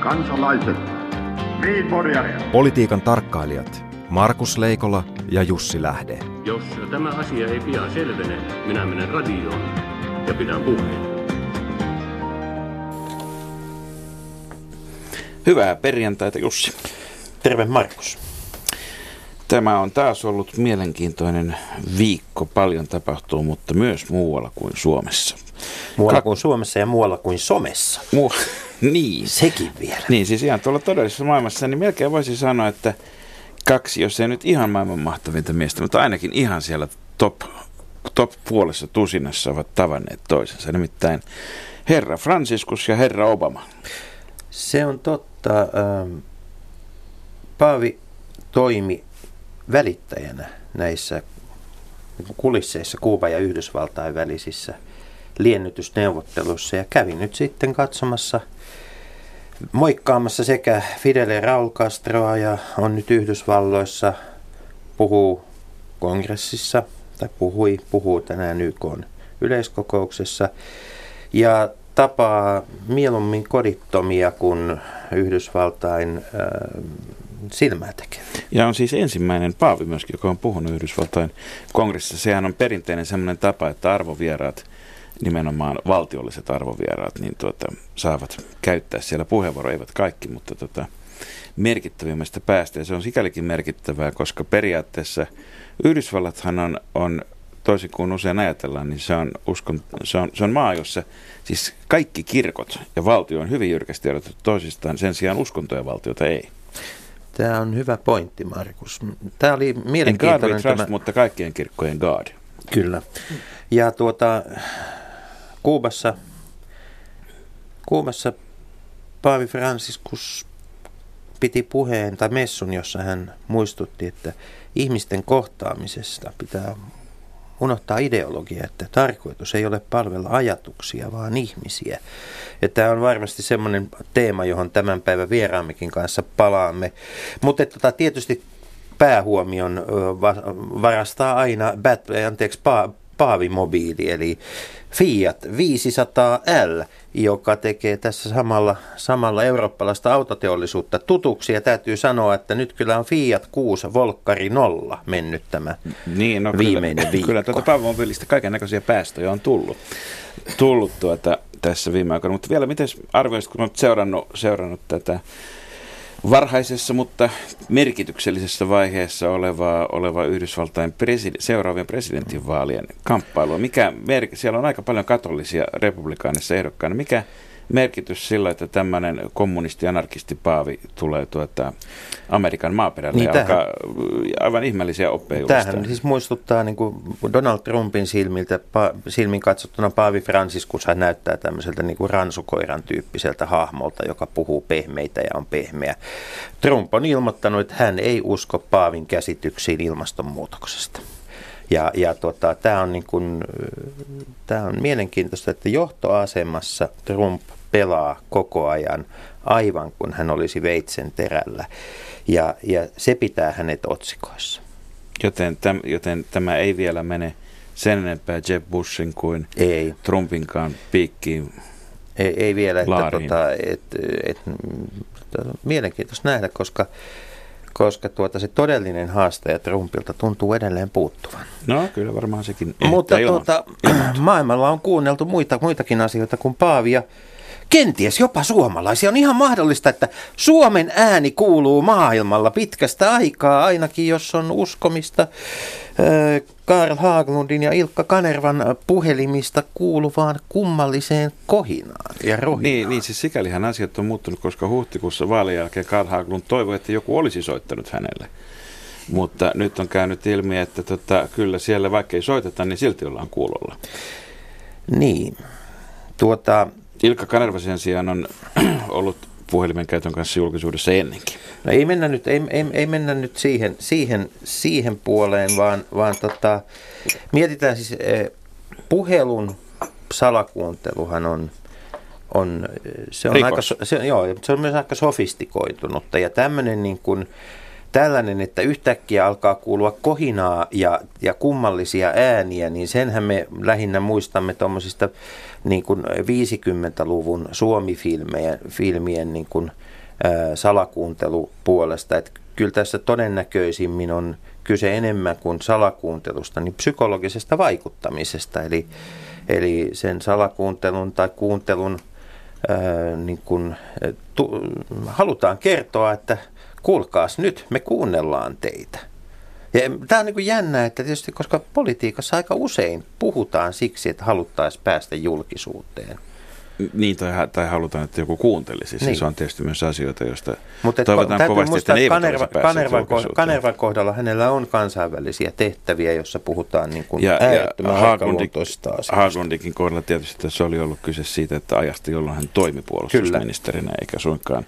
Kansalaiset, Politiikan tarkkailijat Markus Leikola ja Jussi Lähde. Jos tämä asia ei pian selvene, minä menen radioon ja pidän puheen. Hyvää perjantaita Jussi. Terve Markus. Tämä on taas ollut mielenkiintoinen viikko. Paljon tapahtuu, mutta myös muualla kuin Suomessa. Muualla Ka- kuin Suomessa ja muualla kuin somessa. Mu- niin. Sekin vielä. Niin, siis ihan tuolla todellisessa maailmassa, niin melkein voisi sanoa, että kaksi, jos ei nyt ihan maailman mahtavinta miestä, mutta ainakin ihan siellä top, top puolessa tusinassa ovat tavanneet toisensa. Nimittäin herra Franciscus ja herra Obama. Se on totta. Ähm, Paavi toimi välittäjänä näissä kulisseissa Kuuba ja Yhdysvaltain välisissä liennytysneuvotteluissa ja kävi nyt sitten katsomassa moikkaamassa sekä Fidel Raul Castroa ja on nyt Yhdysvalloissa, puhuu kongressissa tai puhui, puhuu tänään YK yleiskokouksessa ja tapaa mieluummin kodittomia kuin Yhdysvaltain äh, silmää tekee. Ja on siis ensimmäinen paavi myöskin, joka on puhunut Yhdysvaltain kongressissa. Sehän on perinteinen sellainen tapa, että arvovieraat, nimenomaan valtiolliset arvovieraat, niin tuota, saavat käyttää siellä puheenvuoroja, eivät kaikki, mutta tuota, merkittävimmästä päästä. Ja se on sikälikin merkittävää, koska periaatteessa Yhdysvallathan on, on toisin kuin usein ajatellaan, niin se on, uskon, se on, se on maa, jossa siis kaikki kirkot ja valtio on hyvin jyrkästi erotettu toisistaan, sen sijaan uskonto ja valtiota ei. Tämä on hyvä pointti, Markus. Tämä oli mielenkiintoinen. God trust, tämä... mutta kaikkien kirkkojen God. Kyllä. Ja tuota, Kuubassa, Kuubassa Paavi Franciscus piti puheen tai messun, jossa hän muistutti, että ihmisten kohtaamisesta pitää unohtaa ideologia, että tarkoitus ei ole palvella ajatuksia, vaan ihmisiä. Ja tämä on varmasti semmoinen teema, johon tämän päivän vieraammekin kanssa palaamme. Mutta tota, tietysti päähuomion varastaa aina Bat, anteeksi, pa, Paavimobiili, eli Fiat 500L, joka tekee tässä samalla, samalla eurooppalaista autoteollisuutta tutuksi. Ja täytyy sanoa, että nyt kyllä on Fiat 6 Volkkari 0 mennyt tämä niin, no viimeinen kyllä, viikko. Kyllä tuota Paavimobiilista kaiken näköisiä päästöjä on tullut, tullut tuota, tässä viime aikoina. Mutta vielä, miten arvioisit, kun olet seurannut, seurannut tätä varhaisessa, mutta merkityksellisessä vaiheessa oleva, oleva Yhdysvaltain preside, seuraavien presidentinvaalien kamppailua. Mikä siellä on aika paljon katolisia republikaanissa ehdokkaina. Mikä merkitys sillä, että tämmöinen kommunisti-anarkisti Paavi tulee tuota Amerikan maaperälle niin ja tähän, alkaa aivan ihmeellisiä oppeja Tämähän siis muistuttaa niin kuin Donald Trumpin silmiltä, pa, silmin katsottuna Paavi Franciscus hän näyttää tämmöiseltä niin kuin ransukoiran tyyppiseltä hahmolta, joka puhuu pehmeitä ja on pehmeä. Trump on ilmoittanut, että hän ei usko Paavin käsityksiin ilmastonmuutoksesta. Ja, ja tota, tämä on, niin kuin, on mielenkiintoista, että johtoasemassa Trump pelaa koko ajan aivan kuin hän olisi veitsen terällä. Ja, ja se pitää hänet otsikoissa. Joten, täm, joten tämä ei vielä mene sen enempää Jeb Bushin kuin ei. Trumpinkaan piikkiin. Ei, ei vielä, että tota, et, et, et, mielenkiintoista nähdä, koska koska tuota se todellinen haastaja Trumpilta tuntuu edelleen puuttuvan. No kyllä varmaan sekin. Mutta tuota, maailmalla on kuunneltu muita, muitakin asioita kuin Paavia kenties jopa suomalaisia. On ihan mahdollista, että Suomen ääni kuuluu maailmalla pitkästä aikaa, ainakin jos on uskomista Karl Haglundin ja Ilkka Kanervan puhelimista kuuluvaan kummalliseen kohinaan ja rohinaan. Niin, niin siis sikälihän asiat on muuttunut, koska huhtikuussa vaalien jälkeen Karl Haglund toivoi, että joku olisi soittanut hänelle. Mutta nyt on käynyt ilmi, että tota, kyllä siellä vaikka ei soiteta, niin silti ollaan kuulolla. Niin. Tuota, Ilkka Kanerva sen sijaan on ollut puhelimen käytön kanssa julkisuudessa ennenkin. No ei mennä nyt, ei, ei, ei mennä nyt siihen, siihen, siihen puoleen, vaan, vaan tota, mietitään siis eh, puhelun salakuunteluhan on, on, se, on aika, se, joo, se on myös aika sofistikoitunutta ja tämmöinen niin kuin, tällainen, että yhtäkkiä alkaa kuulua kohinaa ja, ja kummallisia ääniä, niin senhän me lähinnä muistamme tuommoisista niin 50-luvun Suomi-filmien filmien niin kuin, ää, salakuuntelupuolesta. Että kyllä tässä todennäköisimmin on kyse enemmän kuin salakuuntelusta, niin psykologisesta vaikuttamisesta. Eli, eli sen salakuuntelun tai kuuntelun ää, niin kuin, tu, halutaan kertoa, että kuulkaas nyt, me kuunnellaan teitä. Ja tämä on niin jännä, että tietysti koska politiikassa aika usein puhutaan siksi, että haluttaisiin päästä julkisuuteen. Niin, tai, tai halutaan, että joku kuuntelisi. Niin. Se on tietysti myös asioita, joista Mutta toivotaan kovasti, muistaa, että ne Kanerva, Kanervan, Kanervan kohdalla hänellä on kansainvälisiä tehtäviä, joissa puhutaan niin kuin ja, äärettömän ja aikaluontoisista asioista. Haglundikin kohdalla tietysti se oli ollut kyse siitä, että ajasta, jolloin hän toimi puolustusministerinä, Kyllä. eikä suinkaan,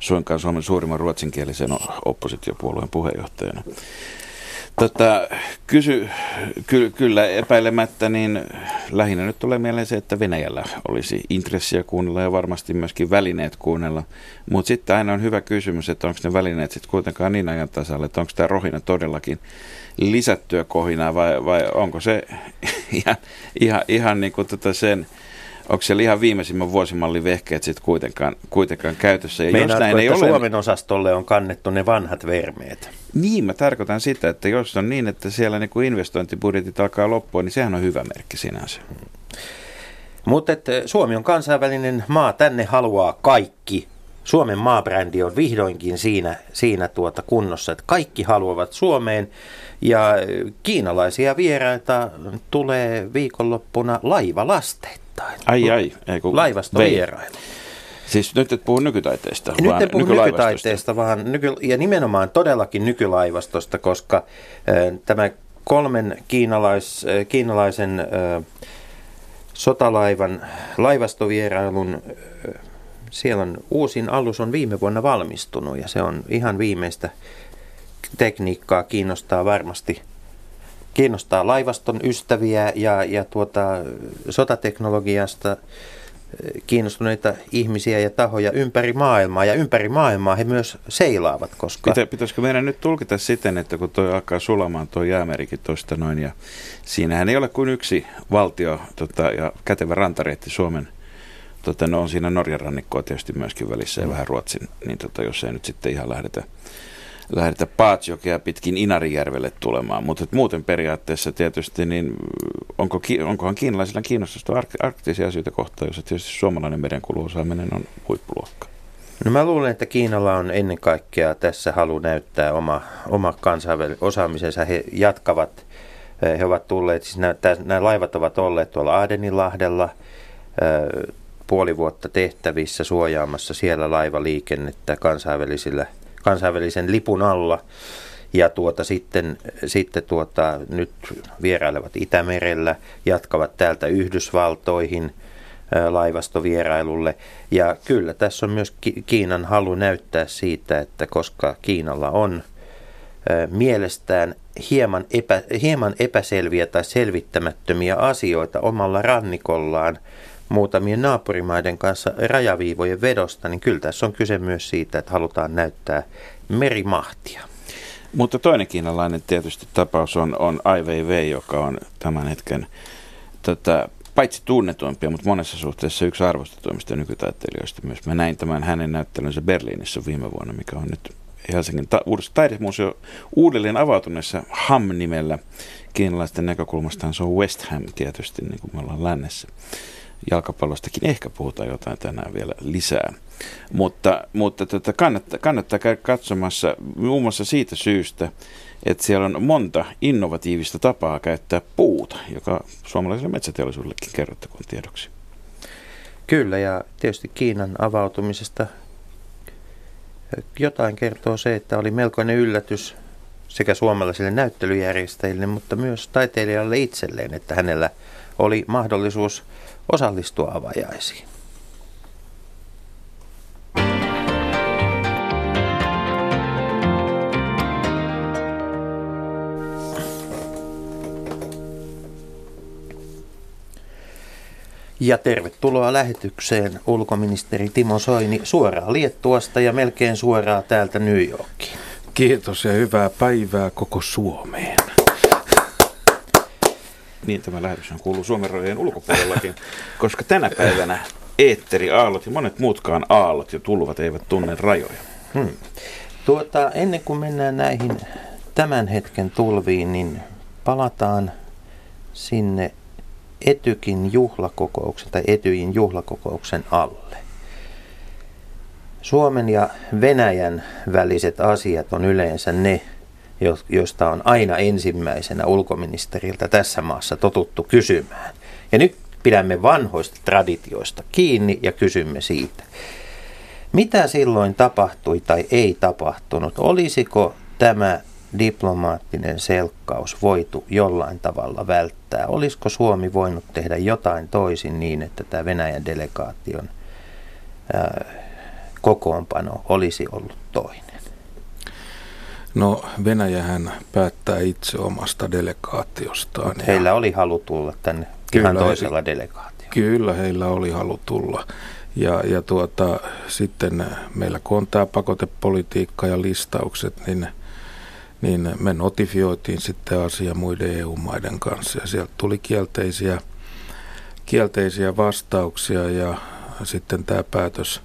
suinkaan Suomen suurimman ruotsinkielisen oppositiopuolueen puheenjohtajana. Tota, kysy, ky, kyllä epäilemättä, niin lähinnä nyt tulee mieleen se, että Venäjällä olisi intressiä kuunnella ja varmasti myöskin välineet kuunnella. Mutta sitten aina on hyvä kysymys, että onko ne välineet sitten kuitenkaan niin ajan tasalla, että onko tämä rohina todellakin lisättyä kohinaa vai, vai onko se ihan, ihan, ihan niin kuin tota sen onko siellä ihan viimeisimmän vuosimallin vehkeet sitten kuitenkaan, kuitenkaan käytössä? Ja Meinaatko, jos näin ei Suomen ole, osastolle on kannettu ne vanhat vermeet? Niin, mä tarkoitan sitä, että jos on niin, että siellä niin kuin investointibudjetit alkaa loppua, niin sehän on hyvä merkki sinänsä. Mutta Suomi on kansainvälinen maa, tänne haluaa kaikki. Suomen maabrändi on vihdoinkin siinä, siinä tuota kunnossa, että kaikki haluavat Suomeen. Ja kiinalaisia vieraita tulee viikonloppuna laivalasteita Ai ai. Ei, kun Laivastovierailu. Siis nyt et puhu nykytaiteesta, Nyt en puhu nykytaiteesta, vaan nyky, ja nimenomaan todellakin nykylaivastosta, koska äh, tämä kolmen kiinalais, äh, kiinalaisen äh, sotalaivan laivastovierailun, äh, siellä on uusin alus on viime vuonna valmistunut ja se on ihan viimeistä tekniikkaa, kiinnostaa varmasti kiinnostaa laivaston ystäviä ja, ja tuota, sotateknologiasta eh, kiinnostuneita ihmisiä ja tahoja ympäri maailmaa. Ja ympäri maailmaa he myös seilaavat. Koska... Pitä, pitäisikö meidän nyt tulkita siten, että kun tuo alkaa sulamaan tuo jäämerikin tuosta noin, ja siinähän ei ole kuin yksi valtio tota, ja kätevä rantareitti Suomen Tota, no on siinä Norjan rannikkoa tietysti myöskin välissä ja mm. vähän Ruotsin, niin tota, jos ei nyt sitten ihan lähdetä lähdetä Paatsjokea pitkin Inarijärvelle tulemaan. Mutta muuten periaatteessa tietysti, niin onko, onkohan kiinalaisilla kiinnostusta arktisia asioita kohtaan, jos tietysti suomalainen merenkuluosaaminen on huippuluokka? No mä luulen, että Kiinalla on ennen kaikkea tässä halu näyttää oma, oma kansainvälinen osaamisensa. He jatkavat, eh, he ovat tulleet, siis nämä, nämä laivat ovat olleet tuolla Adeninlahdella eh, puoli vuotta tehtävissä suojaamassa siellä laivaliikennettä kansainvälisillä – kansainvälisen lipun alla. Ja tuota, sitten, sitten tuota, nyt vierailevat Itämerellä, jatkavat täältä Yhdysvaltoihin laivastovierailulle. Ja kyllä tässä on myös Kiinan halu näyttää siitä, että koska Kiinalla on mielestään hieman, epä, hieman epäselviä tai selvittämättömiä asioita omalla rannikollaan, muutamien naapurimaiden kanssa rajaviivojen vedosta, niin kyllä tässä on kyse myös siitä, että halutaan näyttää merimahtia. Mutta toinen kiinalainen tietysti tapaus on, on Ai Weiwei, joka on tämän hetken tota, paitsi tunnetuimpia, mutta monessa suhteessa yksi arvostetuimmista nykytaiteilijoista myös. Mä näin tämän hänen näyttelynsä Berliinissä viime vuonna, mikä on nyt Helsingin ta- uudessa taidemuseo uudelleen avautuneessa HAM-nimellä. Kiinalaisten näkökulmasta se on West Ham tietysti, niin kuin me ollaan lännessä jalkapallostakin ehkä puhutaan jotain tänään vielä lisää. Mutta, mutta tota, kannattaa, kannattaa käydä katsomassa muun muassa siitä syystä, että siellä on monta innovatiivista tapaa käyttää puuta, joka suomalaiselle metsäteollisuudellekin kerrottakoon tiedoksi. Kyllä, ja tietysti Kiinan avautumisesta jotain kertoo se, että oli melkoinen yllätys sekä suomalaisille näyttelyjärjestäjille, mutta myös taiteilijalle itselleen, että hänellä oli mahdollisuus osallistua avajaisiin. Ja tervetuloa lähetykseen ulkoministeri Timo Soini suoraan Liettuasta ja melkein suoraan täältä New Yorkiin. Kiitos ja hyvää päivää koko Suomeen. Niin tämä lähetys kuuluu Suomen rajojen ulkopuolellakin, koska tänä päivänä eetteri, aallot ja monet muutkaan aallot ja tulvat eivät tunne rajoja. Hmm. Tuota, ennen kuin mennään näihin tämän hetken tulviin, niin palataan sinne Etykin juhlakokouksen tai Etyjin juhlakokouksen alle. Suomen ja Venäjän väliset asiat on yleensä ne, joista on aina ensimmäisenä ulkoministeriltä tässä maassa totuttu kysymään. Ja nyt pidämme vanhoista traditioista kiinni ja kysymme siitä. Mitä silloin tapahtui tai ei tapahtunut? Olisiko tämä diplomaattinen selkkaus voitu jollain tavalla välttää? Olisiko Suomi voinut tehdä jotain toisin niin, että tämä Venäjän delegaation ää, kokoonpano olisi ollut toinen? No Venäjähän päättää itse omasta delegaatiostaan. Mutta heillä oli halu tulla tänne kyllä, ihan toisella delegaatiolla. Kyllä heillä oli halu tulla. Ja, ja tuota, sitten meillä kun on tämä pakotepolitiikka ja listaukset, niin, niin me notifioitiin sitten asia muiden EU-maiden kanssa ja sieltä tuli kielteisiä, kielteisiä vastauksia ja sitten tämä päätös,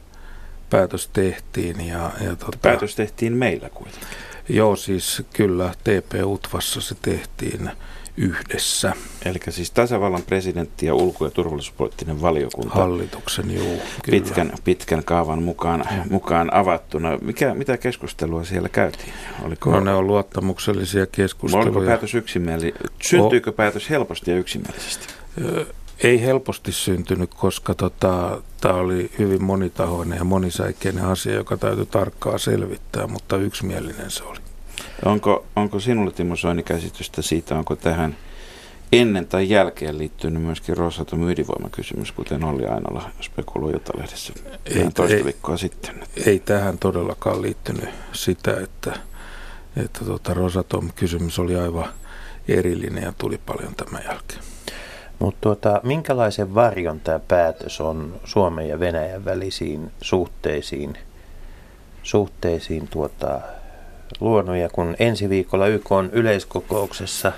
päätös tehtiin. Ja, ja tuota, päätös tehtiin meillä kuitenkin. Joo, siis kyllä TP-UTVassa se tehtiin yhdessä. Eli siis tasavallan presidentti ja ulko- ja turvallisuuspoliittinen valiokunta. Hallituksen, joo. Pitkän, pitkän kaavan mukaan, mukaan avattuna. Mikä, mitä keskustelua siellä käytiin? Oliko, no ne on luottamuksellisia keskusteluja. Oliko päätös yksimieli? Syntyykö o- päätös helposti ja yksimielisesti? Ei helposti syntynyt, koska tota, tämä oli hyvin monitahoinen ja monisäikeinen asia, joka täytyy tarkkaa selvittää, mutta yksimielinen se oli. Onko, onko sinulle Timo Soini käsitystä siitä, onko tähän ennen tai jälkeen liittynyt myöskin Rosatom ydinvoimakysymys, kuten Olli Ainola spekuloi Iltalehdessä ei, toista ei, viikkoa sitten? Ei tähän todellakaan liittynyt sitä, että, että tuota Rosatom-kysymys oli aivan erillinen ja tuli paljon tämän jälkeen. Mutta tuota, minkälaisen varjon tämä päätös on Suomen ja Venäjän välisiin suhteisiin, suhteisiin tuota, luonut? Ja kun ensi viikolla YK on yleiskokouksessa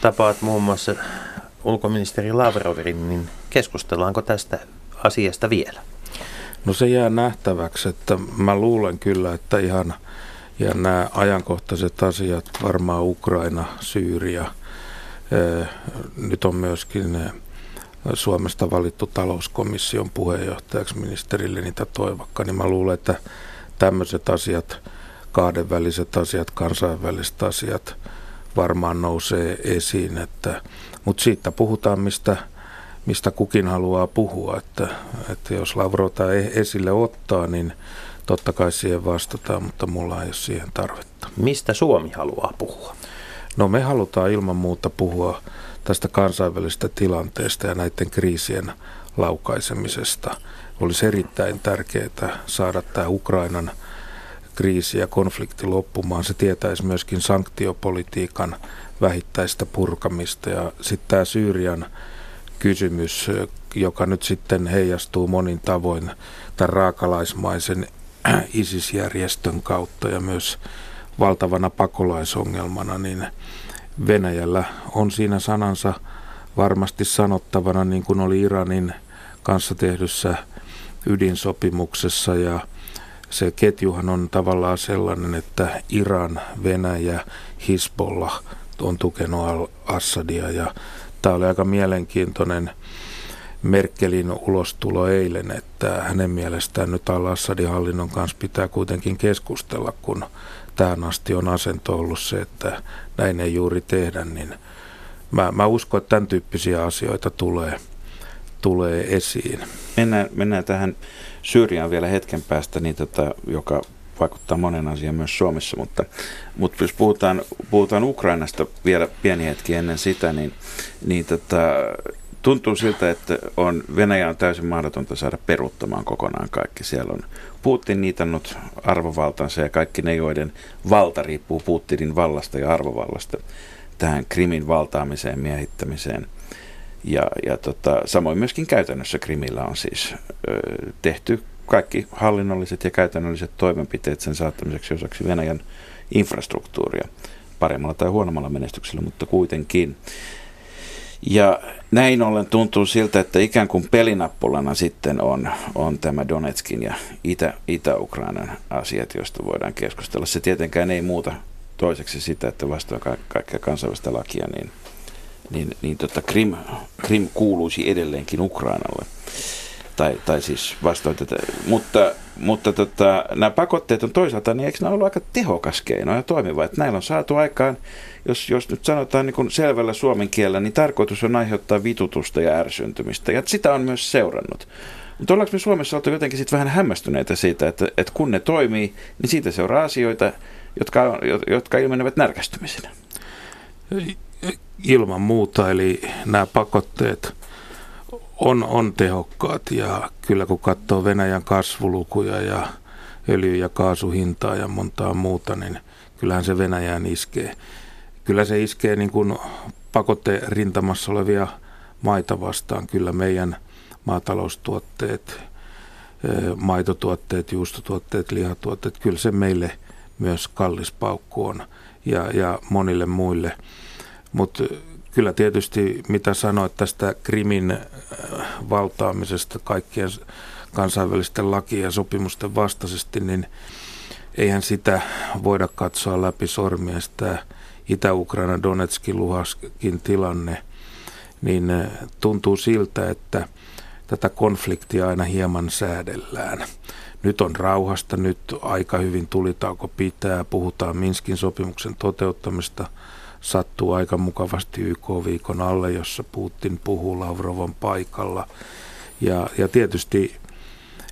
tapaat muun muassa ulkoministeri Lavrovin, niin keskustellaanko tästä asiasta vielä? No se jää nähtäväksi, että mä luulen kyllä, että ihan ja nämä ajankohtaiset asiat, varmaan Ukraina, Syyria – nyt on myöskin Suomesta valittu talouskomission puheenjohtajaksi ministeri Lenita Toivakka, niin mä luulen, että tämmöiset asiat, kahdenväliset asiat, kansainväliset asiat varmaan nousee esiin. Että, mutta siitä puhutaan, mistä, mistä kukin haluaa puhua. Että, että jos Lavrota e-, esille ottaa, niin totta kai siihen vastataan, mutta mulla ei ole siihen tarvetta. Mistä Suomi haluaa puhua? No me halutaan ilman muuta puhua tästä kansainvälisestä tilanteesta ja näiden kriisien laukaisemisesta. Olisi erittäin tärkeää saada tämä Ukrainan kriisi ja konflikti loppumaan. Se tietäisi myöskin sanktiopolitiikan vähittäistä purkamista ja sitten tämä Syyrian kysymys, joka nyt sitten heijastuu monin tavoin tämän raakalaismaisen ISIS-järjestön kautta ja myös valtavana pakolaisongelmana, niin Venäjällä on siinä sanansa varmasti sanottavana, niin kuin oli Iranin kanssa tehdyssä ydinsopimuksessa. Ja se ketjuhan on tavallaan sellainen, että Iran, Venäjä, Hisbollah on tukenut al-Assadia ja tämä oli aika mielenkiintoinen Merkelin ulostulo eilen, että hänen mielestään nyt al-Assadin hallinnon kanssa pitää kuitenkin keskustella, kun tähän asti on asento ollut se, että näin ei juuri tehdä, niin mä, mä uskon, että tämän tyyppisiä asioita tulee, tulee esiin. Mennään, mennään tähän Syyriaan vielä hetken päästä, niin tota, joka vaikuttaa monen asian myös Suomessa, mutta, mutta jos puhutaan, puhutaan Ukrainasta vielä pieni hetki ennen sitä, niin, niin tota, tuntuu siltä, että on, Venäjä on täysin mahdotonta saada peruuttamaan kokonaan kaikki. Siellä on Putin niitannut arvovaltansa ja kaikki ne, joiden valta riippuu Putinin vallasta ja arvovallasta tähän Krimin valtaamiseen, miehittämiseen. Ja, ja tota, samoin myöskin käytännössä Krimillä on siis ö, tehty kaikki hallinnolliset ja käytännölliset toimenpiteet sen saattamiseksi osaksi Venäjän infrastruktuuria paremmalla tai huonommalla menestyksellä, mutta kuitenkin. Ja näin ollen tuntuu siltä, että ikään kuin pelinappulana sitten on, on tämä Donetskin ja Itä, Itä-Ukrainan asiat, joista voidaan keskustella. Se tietenkään ei muuta toiseksi sitä, että vastaan ka- kaikkea kansainvälistä lakia, niin, niin, niin tota Krim, Krim kuuluisi edelleenkin Ukrainalle. Tai, tai siis vastoin tätä. Mutta, mutta tota, nämä pakotteet on toisaalta, niin eikö nämä ollut aika tehokas keino ja toimiva? Että näillä on saatu aikaan, jos, jos nyt sanotaan niin kuin selvällä suomen kielellä, niin tarkoitus on aiheuttaa vitutusta ja ärsyntymistä. Ja sitä on myös seurannut. Mutta ollaanko me Suomessa oltu jotenkin sitten vähän hämmästyneitä siitä, että, että kun ne toimii, niin siitä seuraa asioita, jotka, jotka ilmenevät närkästymisenä? Ilman muuta, eli nämä pakotteet on, on tehokkaat ja kyllä kun katsoo Venäjän kasvulukuja ja öljy- ja kaasuhintaa ja montaa muuta, niin kyllähän se Venäjään iskee. Kyllä se iskee niin kuin pakotteen rintamassa olevia maita vastaan. Kyllä meidän maataloustuotteet, maitotuotteet, juustotuotteet, lihatuotteet, kyllä se meille myös kallis paukku on ja, ja monille muille. Mutta kyllä tietysti, mitä sanoit tästä Krimin äh, valtaamisesta kaikkien kansainvälisten lakien ja sopimusten vastaisesti, niin eihän sitä voida katsoa läpi sormia. Sitä Itä-Ukraina, Donetskin, Luhaskin tilanne, niin äh, tuntuu siltä, että tätä konfliktia aina hieman säädellään. Nyt on rauhasta, nyt aika hyvin tulitauko pitää, puhutaan Minskin sopimuksen toteuttamista – sattuu aika mukavasti YK-viikon alle, jossa Putin puhuu Lavrovan paikalla. Ja, ja tietysti,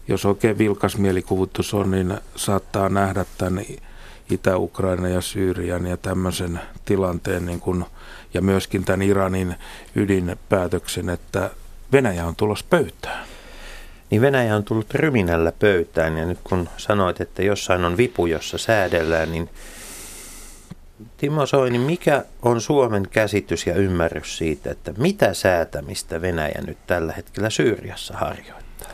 jos oikein vilkas mielikuvitus on, niin saattaa nähdä tämän Itä-Ukraina ja Syyrian ja tämmöisen tilanteen niin kuin, ja myöskin tämän Iranin ydinpäätöksen, että Venäjä on tulossa pöytään. Niin Venäjä on tullut ryminällä pöytään ja nyt kun sanoit, että jossain on vipu, jossa säädellään, niin Timo Soini, mikä on Suomen käsitys ja ymmärrys siitä, että mitä säätämistä Venäjä nyt tällä hetkellä Syyriassa harjoittaa?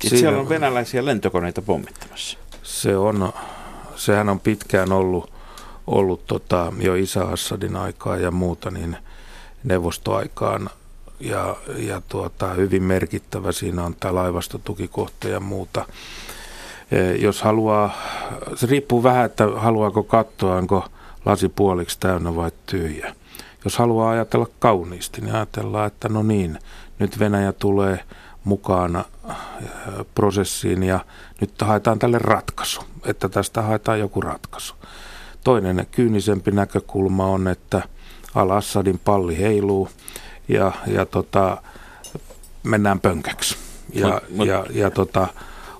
Siinä, siellä on venäläisiä lentokoneita pommittamassa. Se on, sehän on pitkään ollut, ollut tota, jo Isä Assadin aikaa ja muuta, niin neuvostoaikaan ja, ja tuota, hyvin merkittävä siinä on tämä laivastotukikohta ja muuta. Eh, jos haluaa, se riippuu vähän, että haluaako katsoa, onko lasi puoliksi täynnä vai tyhjä. Jos haluaa ajatella kauniisti, niin ajatellaan, että no niin, nyt Venäjä tulee mukaan eh, prosessiin ja nyt haetaan tälle ratkaisu, että tästä haetaan joku ratkaisu. Toinen kyynisempi näkökulma on, että Al-Assadin palli heiluu ja, ja tota, mennään pönkäksi. Ja, mut, mut, ja, ja tota,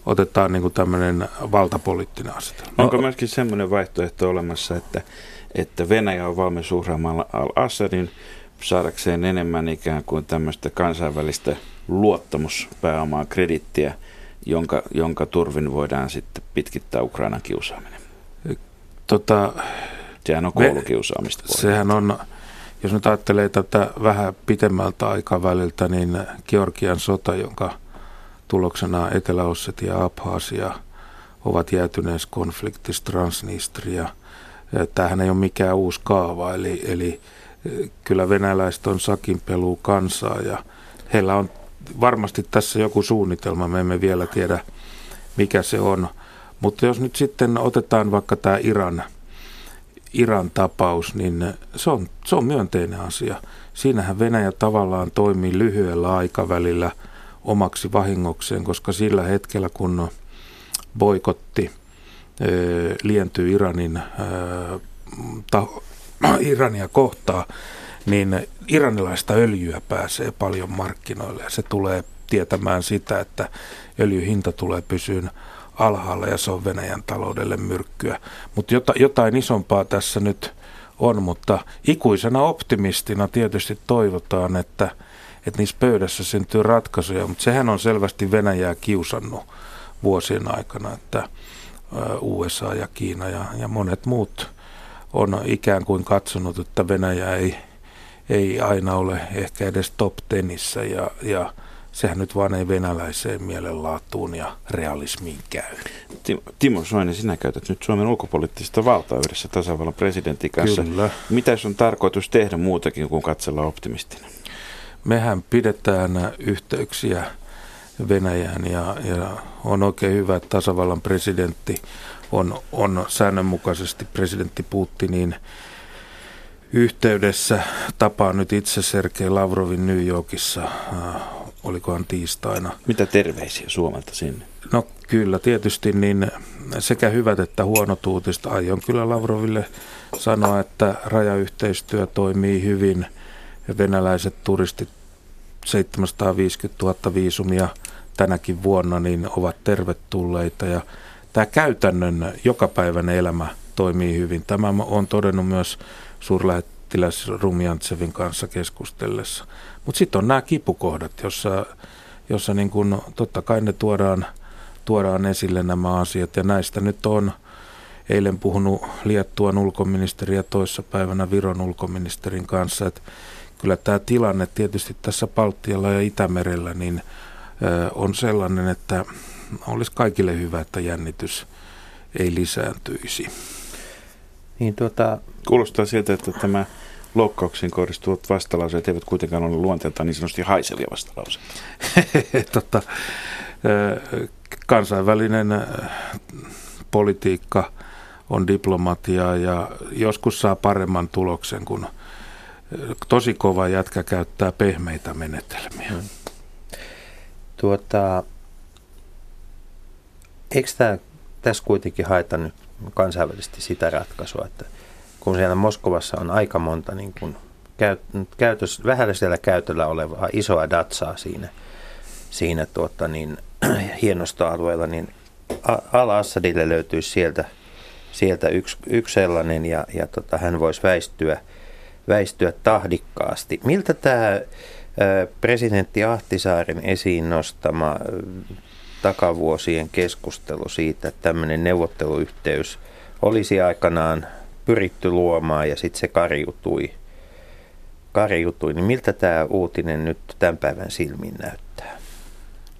otetaan niin kuin tämmöinen valtapoliittinen asetelma. Onko myöskin semmoinen vaihtoehto olemassa, että, että Venäjä on valmis uhraamaan al-Assadin saadakseen enemmän ikään kuin tämmöistä kansainvälistä luottamuspääomaa, kredittiä, jonka, jonka turvin voidaan sitten pitkittää Ukrainan kiusaaminen? Tota, sehän on koulukiusaamista. Me, sehän on, jos nyt ajattelee tätä vähän pitemmältä aikaväliltä, niin Georgian sota, jonka tuloksena Etelä-Ossetia ja Abhaasia ovat jäätyneessä konfliktissa Transnistria. Tämähän ei ole mikään uusi kaava, eli, eli e, kyllä venäläiset on sakinpeluu kansaa ja heillä on varmasti tässä joku suunnitelma, me emme vielä tiedä mikä se on. Mutta jos nyt sitten otetaan vaikka tämä Iran, Iran tapaus, niin se on, se on myönteinen asia. Siinähän Venäjä tavallaan toimii lyhyellä aikavälillä – omaksi vahingokseen, koska sillä hetkellä kun boikotti lientyy Iranin, ta, Irania kohtaa, niin iranilaista öljyä pääsee paljon markkinoille ja se tulee tietämään sitä, että öljyhinta tulee pysyyn alhaalla ja se on Venäjän taloudelle myrkkyä. Mutta jotain isompaa tässä nyt on, mutta ikuisena optimistina tietysti toivotaan, että – että niissä pöydässä syntyy ratkaisuja, mutta sehän on selvästi Venäjää kiusannut vuosien aikana, että USA ja Kiina ja, ja monet muut on ikään kuin katsonut, että Venäjä ei, ei aina ole ehkä edes top tenissä ja, ja sehän nyt vaan ei venäläiseen mielenlaatuun ja realismiin käy. Timo Soini, sinä käytät nyt Suomen ulkopoliittista valtaa yhdessä tasavallan presidentin kanssa. Kyllä. Mitä on tarkoitus tehdä muutakin kuin katsella optimistinen? Mehän pidetään yhteyksiä Venäjään ja, ja on oikein hyvä, että tasavallan presidentti on, on säännönmukaisesti presidentti Putinin yhteydessä. Tapaa nyt itse Sergei Lavrovin New Yorkissa, äh, olikohan tiistaina. Mitä terveisiä Suomelta sinne? No kyllä, tietysti niin sekä hyvät että huonot uutiset. Aion kyllä Lavroville sanoa, että rajayhteistyö toimii hyvin ja venäläiset turistit 750 000 viisumia tänäkin vuonna niin ovat tervetulleita ja tämä käytännön jokapäiväinen elämä toimii hyvin. Tämä on todennut myös suurlähettiläs Rumjantsevin kanssa keskustellessa. Mutta sitten on nämä kipukohdat, jossa, jossa niin kun, totta kai ne tuodaan, tuodaan esille nämä asiat. Ja näistä nyt on eilen puhunut Liettuan ulkoministeri ja toissapäivänä Viron ulkoministerin kanssa, että kyllä tämä tilanne tietysti tässä Baltialla ja Itämerellä niin on sellainen, että olisi kaikille hyvä, että jännitys ei lisääntyisi. Niin tuota... Kuulostaa siltä, että tämä loukkauksiin kohdistuvat vastalauseet eivät kuitenkaan ole luonteeltaan niin sanotusti haisevia vastalauseita. tota, kansainvälinen politiikka on diplomatiaa ja joskus saa paremman tuloksen, kun tosi kova jätkä käyttää pehmeitä menetelmiä. Hmm. Tuota, eikö tämä, tässä kuitenkin haeta nyt kansainvälisesti sitä ratkaisua, että kun siellä Moskovassa on aika monta niin kuin käytös, vähäisellä käytöllä olevaa isoa datsaa siinä, siinä tuota, niin, hienostoalueella, niin Al-Assadille löytyisi sieltä, sieltä yksi, yksi sellainen ja, ja tota, hän voisi väistyä, väistyä tahdikkaasti. Miltä tämä presidentti Ahtisaaren esiin nostama takavuosien keskustelu siitä, että tämmöinen neuvotteluyhteys olisi aikanaan pyritty luomaan ja sitten se karjutui. karjutui. Niin miltä tämä uutinen nyt tämän päivän silmin näyttää?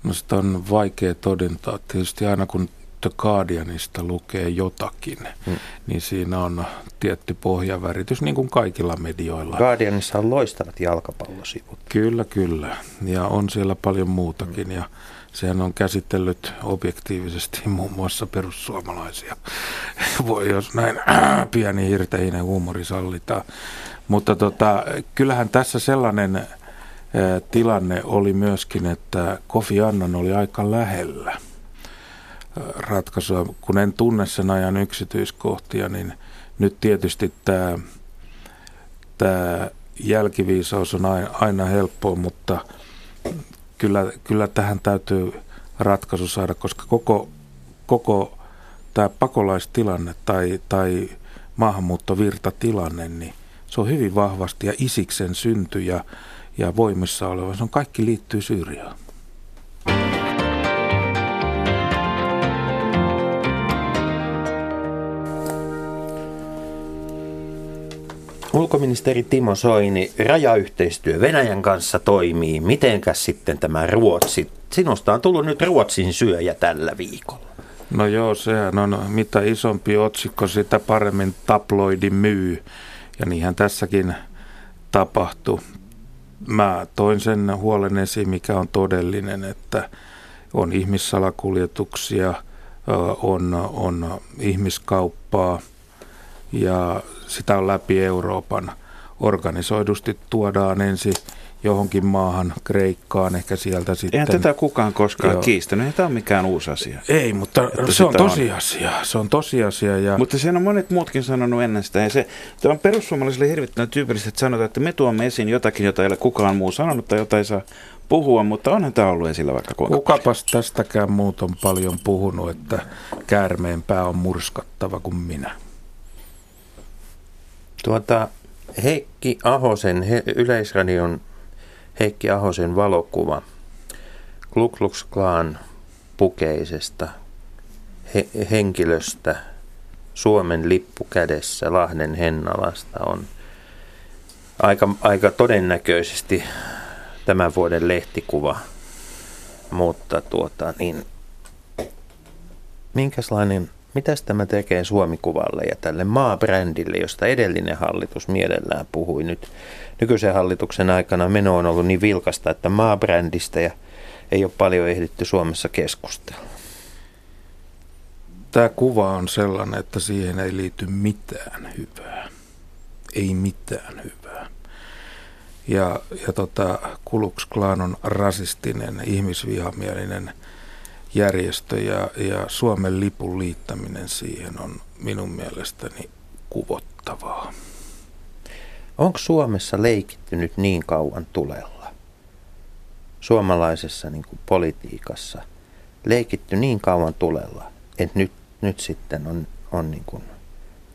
No sitä on vaikea todentaa. Tietysti aina kun The Guardianista lukee jotakin, hmm. niin siinä on tietty pohjaväritys, niin kuin kaikilla medioilla. Guardianissa on loistavat jalkapallosivut. Kyllä, kyllä. Ja on siellä paljon muutakin. Hmm. Ja sehän on käsitellyt objektiivisesti muun muassa perussuomalaisia. Voi jos näin pieni hirteinen huumori sallitaan. Mutta tota, kyllähän tässä sellainen tilanne oli myöskin, että Kofi Annan oli aika lähellä – ratkaisua. Kun en tunne sen ajan yksityiskohtia, niin nyt tietysti tämä, tämä jälkiviisaus on aina, helppoa, mutta kyllä, kyllä tähän täytyy ratkaisu saada, koska koko, koko tämä pakolaistilanne tai, tai maahanmuuttovirtatilanne, niin se on hyvin vahvasti ja isiksen synty ja, ja voimissa oleva. Se on kaikki liittyy Syyriaan. Ulkoministeri Timo Soini, rajayhteistyö Venäjän kanssa toimii. Mitenkäs sitten tämä Ruotsi? Sinusta on tullut nyt Ruotsin syöjä tällä viikolla. No joo, sehän on mitä isompi otsikko, sitä paremmin tabloidi myy. Ja niinhän tässäkin tapahtui. Mä toin sen huolen esiin, mikä on todellinen, että on ihmissalakuljetuksia, on, on ihmiskauppaa – ja sitä on läpi Euroopan. Organisoidusti tuodaan ensin johonkin maahan, Kreikkaan, ehkä sieltä sitten. Eihän tätä kukaan koskaan Joo. kiistänyt, ei tämä ole mikään uusi asia. Ei, mutta että se on tosiasia. On. Se on tosiasia. Ja... Mutta sen on monet muutkin sanonut ennen sitä. Ja se, tämä on perussuomalaisille hirvittävän tyypillistä, että sanotaan, että me tuomme esiin jotakin, jota ei ole kukaan muu sanonut tai jota ei saa puhua, mutta onhan tämä ollut esillä vaikka kuinka Kukapas paljon. tästäkään muut on paljon puhunut, että käärmeen pää on murskattava kuin minä. Tuota, Heikki Ahosen, he, Yleisradion Heikki Ahosen valokuva Ku Klux Klan pukeisesta he, henkilöstä Suomen lippu kädessä Lahden Hennalasta on aika, aika todennäköisesti tämän vuoden lehtikuva. Mutta tuota, niin, minkälainen, mitäs tämä tekee Suomikuvalle ja tälle maabrändille, josta edellinen hallitus mielellään puhui nyt. Nykyisen hallituksen aikana meno on ollut niin vilkasta, että maabrändistä ja ei ole paljon ehditty Suomessa keskustella. Tämä kuva on sellainen, että siihen ei liity mitään hyvää. Ei mitään hyvää. Ja, ja tota, Kuluks Klan on rasistinen, ihmisvihamielinen järjestö ja, ja Suomen lipun liittäminen siihen on minun mielestäni kuvottavaa. Onko Suomessa leikitty nyt niin kauan tulella? Suomalaisessa niin kuin politiikassa leikitty niin kauan tulella, että nyt, nyt sitten on, on niin kuin,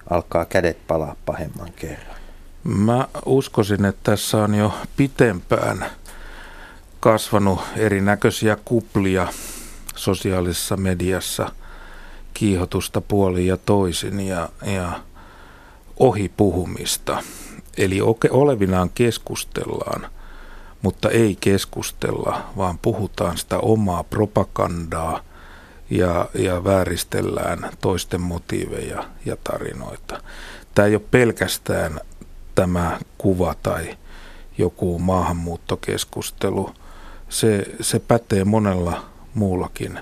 alkaa kädet palaa pahemman kerran. Mä uskoisin, että tässä on jo pitempään kasvanut erinäköisiä kuplia sosiaalisessa mediassa, kiihotusta puolin ja toisin ja, ja ohipuhumista. Eli olevinaan keskustellaan, mutta ei keskustella, vaan puhutaan sitä omaa propagandaa ja, ja vääristellään toisten motiiveja ja tarinoita. Tämä ei ole pelkästään tämä kuva tai joku maahanmuuttokeskustelu. Se, se pätee monella muullakin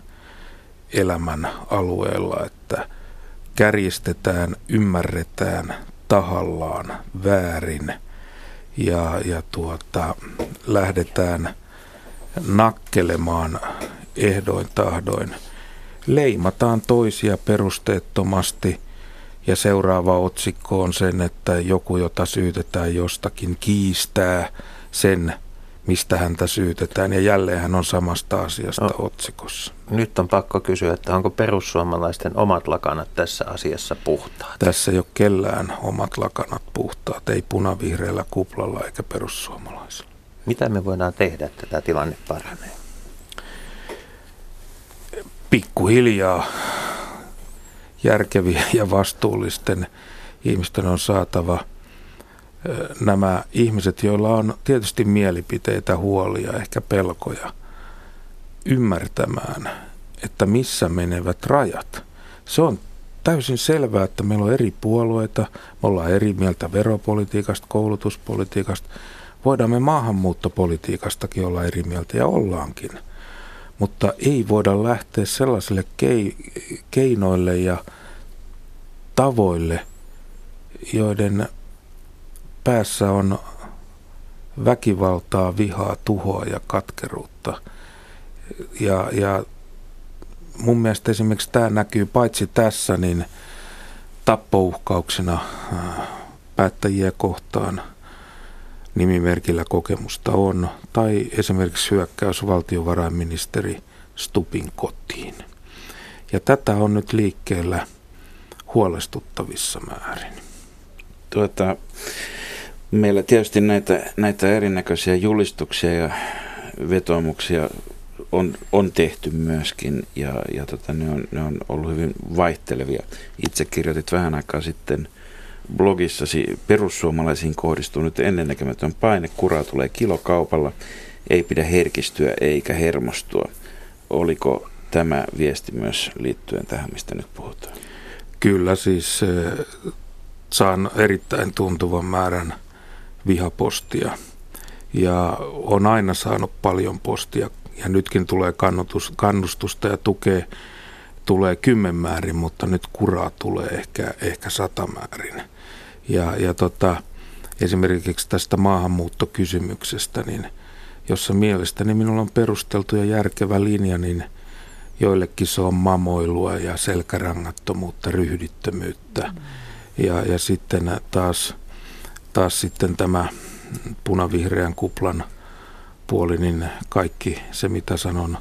elämän alueella, että kärjistetään, ymmärretään tahallaan väärin ja, ja tuota, lähdetään nakkelemaan ehdoin tahdoin. Leimataan toisia perusteettomasti ja seuraava otsikko on sen, että joku, jota syytetään jostakin, kiistää sen, mistä häntä syytetään. Ja jälleen hän on samasta asiasta no, otsikossa. Nyt on pakko kysyä, että onko perussuomalaisten omat lakanat tässä asiassa puhtaat? Tässä ei ole kellään omat lakanat puhtaat, ei punavihreällä kuplalla eikä perussuomalaisilla. Mitä me voidaan tehdä, että tämä tilanne paranee? Pikkuhiljaa järkevien ja vastuullisten ihmisten on saatava nämä ihmiset, joilla on tietysti mielipiteitä, huolia, ehkä pelkoja, ymmärtämään, että missä menevät rajat. Se on täysin selvää, että meillä on eri puolueita, me ollaan eri mieltä veropolitiikasta, koulutuspolitiikasta, voidaan me maahanmuuttopolitiikastakin olla eri mieltä ja ollaankin. Mutta ei voida lähteä sellaisille keinoille ja tavoille, joiden päässä on väkivaltaa, vihaa, tuhoa ja katkeruutta. Ja, ja mun mielestä esimerkiksi tämä näkyy paitsi tässä, niin tappouhkauksena äh, päättäjiä kohtaan nimimerkillä kokemusta on, tai esimerkiksi hyökkäys valtiovarainministeri Stupin kotiin. Ja tätä on nyt liikkeellä huolestuttavissa määrin. Tuota, meillä tietysti näitä, näitä erinäköisiä julistuksia ja vetoomuksia on, on tehty myöskin ja, ja tota, ne, on, ne on ollut hyvin vaihtelevia. Itse kirjoitit vähän aikaa sitten blogissasi perussuomalaisiin kohdistuu nyt ennennäkemätön paine, kuraa tulee kilokaupalla, ei pidä herkistyä eikä hermostua. Oliko tämä viesti myös liittyen tähän, mistä nyt puhutaan? Kyllä siis saan erittäin tuntuvan määrän vihapostia ja on aina saanut paljon postia ja nytkin tulee kannustusta ja tukee tulee kymmenmäärin, mutta nyt kuraa tulee ehkä, ehkä satamäärin. Ja, ja tota, esimerkiksi tästä maahanmuuttokysymyksestä, niin jossa mielestäni minulla on perusteltu ja järkevä linja, niin joillekin se on mamoilua ja selkärangattomuutta, ryhdittömyyttä. Mm. Ja, ja sitten taas, taas sitten tämä punavihreän kuplan puoli, niin kaikki se mitä sanon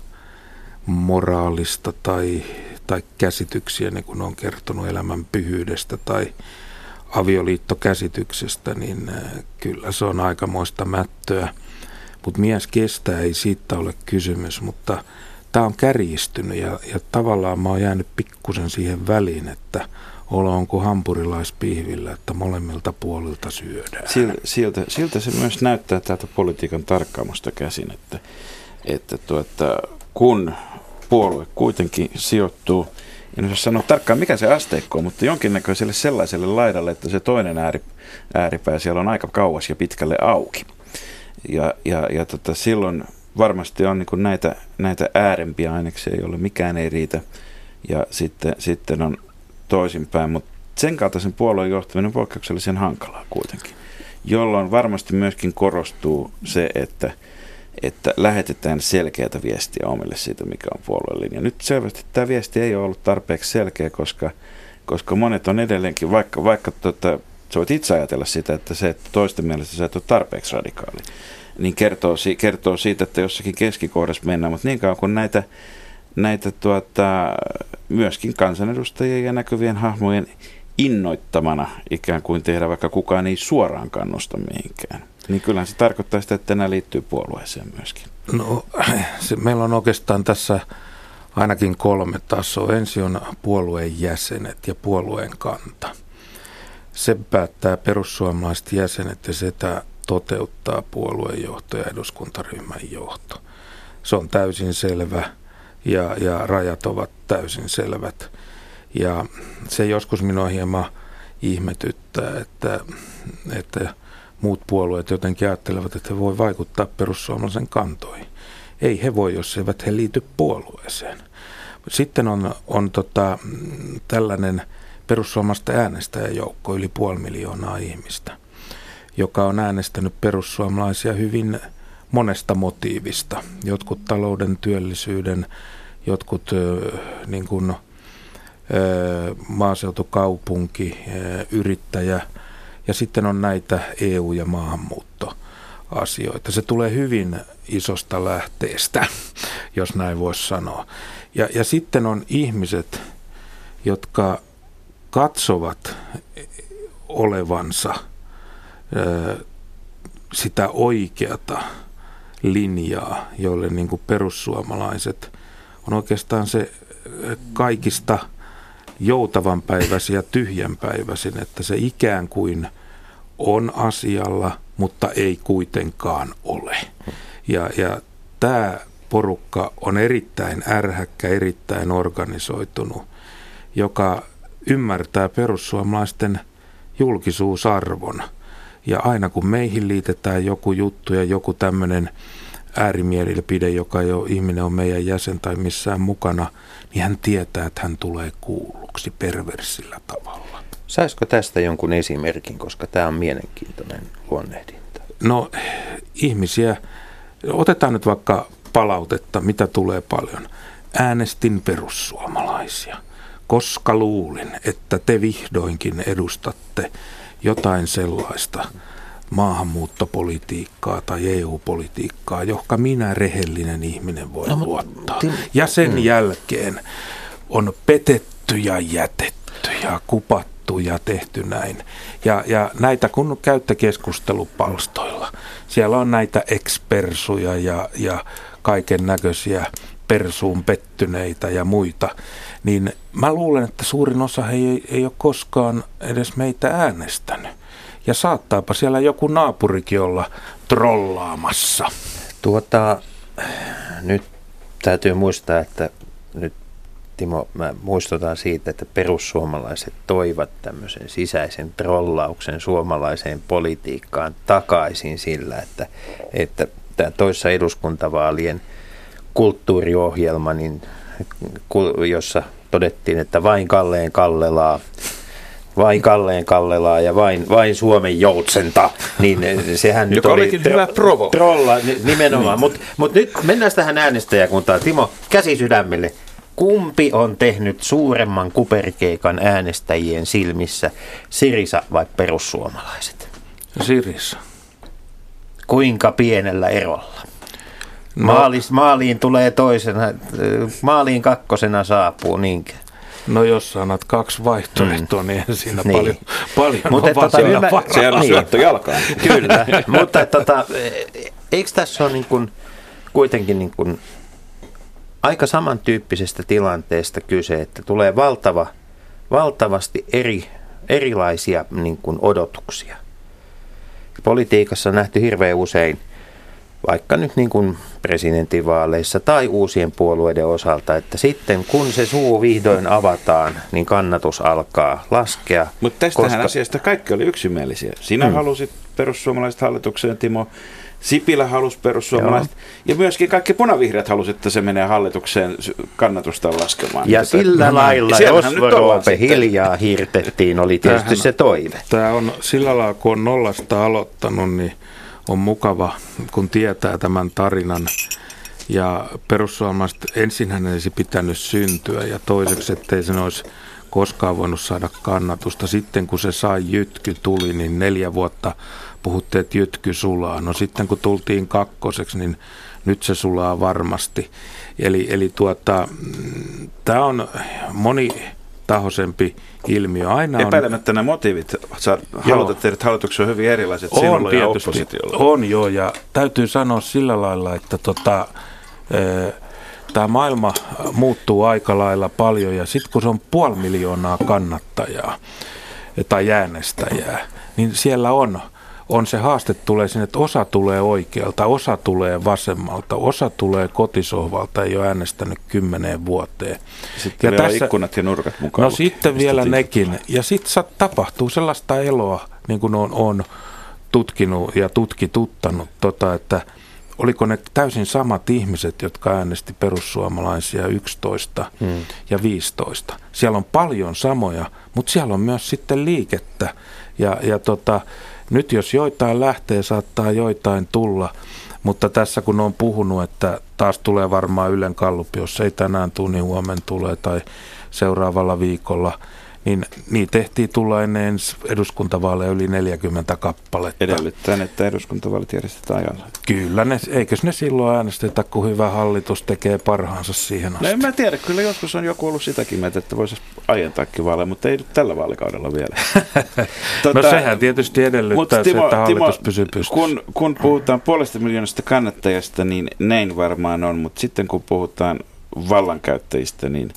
moraalista tai, tai käsityksiä, niin kun on kertonut elämän pyhyydestä tai avioliittokäsityksestä, niin äh, kyllä se on aikamoista mättöä. Mutta mies kestää, ei siitä ole kysymys, mutta tämä on kärjistynyt ja, ja tavallaan mä oon jäänyt pikkusen siihen väliin, että olo onko hampurilaispihvillä, että molemmilta puolilta syödään. Siltä, siltä, siltä se myös näyttää täältä politiikan tarkkaamusta käsin, että, että tuota, kun puolue kuitenkin sijoittuu, en osaa sanoa tarkkaan mikä se asteikko on, mutta jonkinnäköiselle sellaiselle laidalle, että se toinen ääri, ääripää siellä on aika kauas ja pitkälle auki. Ja, ja, ja tota, silloin varmasti on niin näitä, näitä äärempiä aineksia, joille mikään ei riitä. Ja sitten, sitten on toisinpäin, mutta sen kaltaisen puolueen johtaminen on poikkeuksellisen hankalaa kuitenkin, jolloin varmasti myöskin korostuu se, että, että lähetetään selkeätä viestiä omille siitä, mikä on puolueen linja. Nyt selvästi tämä viesti ei ole ollut tarpeeksi selkeä, koska, koska monet on edelleenkin, vaikka, vaikka tota, sä voit itse ajatella sitä, että se, että toisten mielestä sä et ole tarpeeksi radikaali, niin kertoo, kertoo siitä, että jossakin keskikohdassa mennään, mutta niin kauan kuin näitä, näitä tuota, myöskin kansanedustajien ja näkyvien hahmojen innoittamana ikään kuin tehdä, vaikka kukaan ei suoraan kannusta mihinkään. Niin kyllähän se tarkoittaa sitä, että nämä liittyy puolueeseen myöskin. No, se, meillä on oikeastaan tässä ainakin kolme tasoa. Ensin on puolueen jäsenet ja puolueen kanta. Se päättää perussuomalaiset jäsenet ja sitä toteuttaa puoluejohto ja eduskuntaryhmän johto. Se on täysin selvä ja, ja rajat ovat täysin selvät. Ja se joskus minua hieman ihmetyttää, että, että muut puolueet jotenkin ajattelevat, että he voi vaikuttaa perussuomalaisen kantoihin. Ei he voi, jos eivät he liity puolueeseen. Sitten on, on tota, tällainen perussuomalaista äänestäjäjoukko, yli puoli miljoonaa ihmistä, joka on äänestänyt perussuomalaisia hyvin monesta motiivista. Jotkut talouden, työllisyyden, jotkut niin kuin, maaseutukaupunki, yrittäjä ja sitten on näitä EU- ja maahanmuuttoasioita. Se tulee hyvin isosta lähteestä, jos näin voisi sanoa. Ja, ja sitten on ihmiset, jotka katsovat olevansa sitä oikeata linjaa, jolle niin kuin perussuomalaiset on oikeastaan se kaikista – joutavanpäiväisin ja tyhjänpäiväisin, että se ikään kuin on asialla, mutta ei kuitenkaan ole. Ja, ja tämä porukka on erittäin ärhäkkä, erittäin organisoitunut, joka ymmärtää perussuomalaisten julkisuusarvon. Ja aina kun meihin liitetään joku juttu ja joku tämmöinen äärimielipide, joka jo ihminen on meidän jäsen tai missään mukana, niin hän tietää, että hän tulee kuulluksi perversillä tavalla. Saisiko tästä jonkun esimerkin, koska tämä on mielenkiintoinen luonnehdinta? No ihmisiä, otetaan nyt vaikka palautetta, mitä tulee paljon. Äänestin perussuomalaisia, koska luulin, että te vihdoinkin edustatte jotain sellaista, maahanmuuttopolitiikkaa tai EU-politiikkaa, johon minä rehellinen ihminen voi no, luottaa. Tim, ja sen mm. jälkeen on petetty ja jätetty ja kupattu ja tehty näin. Ja, ja näitä kun käytte keskustelupalstoilla, siellä on näitä ekspersuja ja, ja kaiken näköisiä persuun pettyneitä ja muita, niin mä luulen, että suurin osa ei, ei ole koskaan edes meitä äänestänyt ja saattaapa siellä joku naapurikin olla trollaamassa. Tuota, nyt täytyy muistaa, että nyt Timo, mä muistutan siitä, että perussuomalaiset toivat tämmöisen sisäisen trollauksen suomalaiseen politiikkaan takaisin sillä, että, että tämä toissa eduskuntavaalien kulttuuriohjelma, niin, jossa todettiin, että vain Kalleen Kallelaa vain Kalleen Kallelaa ja vain, vain Suomen joutsenta, niin sehän nyt Joka oli tro- hyvä provo. trolla nimenomaan. Mutta mut nyt mennään tähän äänestäjäkuntaan. Timo, käsi sydämelle. Kumpi on tehnyt suuremman kuperkeikan äänestäjien silmissä, Sirisa vai perussuomalaiset? Sirisa. Kuinka pienellä erolla? No. Maalis, maaliin tulee toisena, maaliin kakkosena saapuu, niinkään. No jos sanat kaksi vaihtoehtoa, mm. niin siinä niin. paljon, paljon Mutta on tota, ymmär... Se on syöttö jalkaan. Kyllä, mutta tota, eikö tässä ole niin kuin, kuitenkin niin kuin aika samantyyppisestä tilanteesta kyse, että tulee valtava, valtavasti eri, erilaisia niin kuin odotuksia. Politiikassa on nähty hirveän usein vaikka nyt niin kuin presidentinvaaleissa tai uusien puolueiden osalta, että sitten kun se suu vihdoin avataan, niin kannatus alkaa laskea. Mutta tästähän koska... asiasta kaikki oli yksimielisiä. Sinä hmm. halusit perussuomalaiset hallitukseen, Timo. Sipilä halusi perussuomalaiset. Joo. Ja myöskin kaikki punavihreät halusivat, että se menee hallitukseen kannatusta laskemaan. Ja tätä, sillä no, lailla, jos Roope hiljaa hirtettiin, oli tietysti Tämähän, se toive. Tämä on sillä lailla, kun on nollasta aloittanut, niin on mukava, kun tietää tämän tarinan. Ja perussuomalaiset ensin hän olisi pitänyt syntyä ja toiseksi, ettei sen olisi koskaan voinut saada kannatusta. Sitten kun se sai jytky tuli, niin neljä vuotta puhuttiin, että jytky sulaa. No sitten kun tultiin kakkoseksi, niin nyt se sulaa varmasti. Eli, eli tuota, mm, tämä on moni tahoisempi ilmiö. Aina on, Epäilemättä nämä motiivit, sä haluat tehdä hallituksen on hyvin erilaiset on, sinulla ja oppositiolla. On joo, ja täytyy sanoa sillä lailla, että tota, tämä maailma muuttuu aika lailla paljon, ja sitten kun se on puoli miljoonaa kannattajaa tai äänestäjää, niin siellä on on se haaste tulee sinne, että osa tulee oikealta, osa tulee vasemmalta, osa tulee kotisohvalta, ei ole äänestänyt kymmeneen vuoteen. Sitten ja vielä tässä, ikkunat ja nurkat mukaan. No lukee, sitten vielä nekin. Ja sitten tapahtuu sellaista eloa, niin kuin on, on tutkinut ja tutkituttanut, tota, että oliko ne täysin samat ihmiset, jotka äänesti perussuomalaisia 11 hmm. ja 15. Siellä on paljon samoja, mutta siellä on myös sitten liikettä. Ja, ja tota, nyt jos joitain lähtee, saattaa joitain tulla, mutta tässä kun on puhunut, että taas tulee varmaan Ylen kallupi, jos ei tänään tule, niin huomenna tulee tai seuraavalla viikolla – niin niitä tehtiin tulla ennen eduskuntavaaleja yli 40 kappaletta. Edellyttäen, että eduskuntavaalit järjestetään ajalla. Kyllä, ne, eikös ne silloin äänestetä, kun hyvä hallitus tekee parhaansa siihen asti? No en mä tiedä, kyllä joskus on joku ollut sitäkin mieltä, että voisi aientaakin vaaleja, mutta ei nyt tällä vaalikaudella vielä. tota, no sehän tietysti edellyttää Timo, se, että hallitus Timo, pysyy pystyssä. Kun, kun puhutaan puolesta miljoonasta kannattajasta, niin näin varmaan on, mutta sitten kun puhutaan vallankäyttäjistä, niin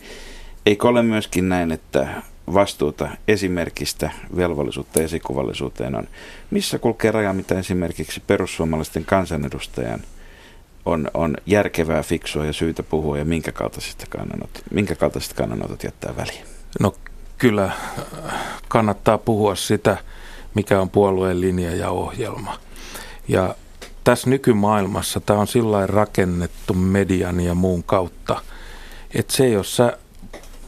eikö ole myöskin näin, että vastuuta esimerkistä velvollisuutta esikuvallisuuteen on. Missä kulkee raja, mitä esimerkiksi perussuomalaisten kansanedustajan on, on järkevää, fiksua ja syytä puhua ja minkä kaltaisista kannanotot, minkä kaltaiset kannanotot jättää väliin? No kyllä äh, kannattaa puhua sitä, mikä on puolueen linja ja ohjelma. Ja tässä nykymaailmassa tämä on sillä rakennettu median ja muun kautta, että se, jos sä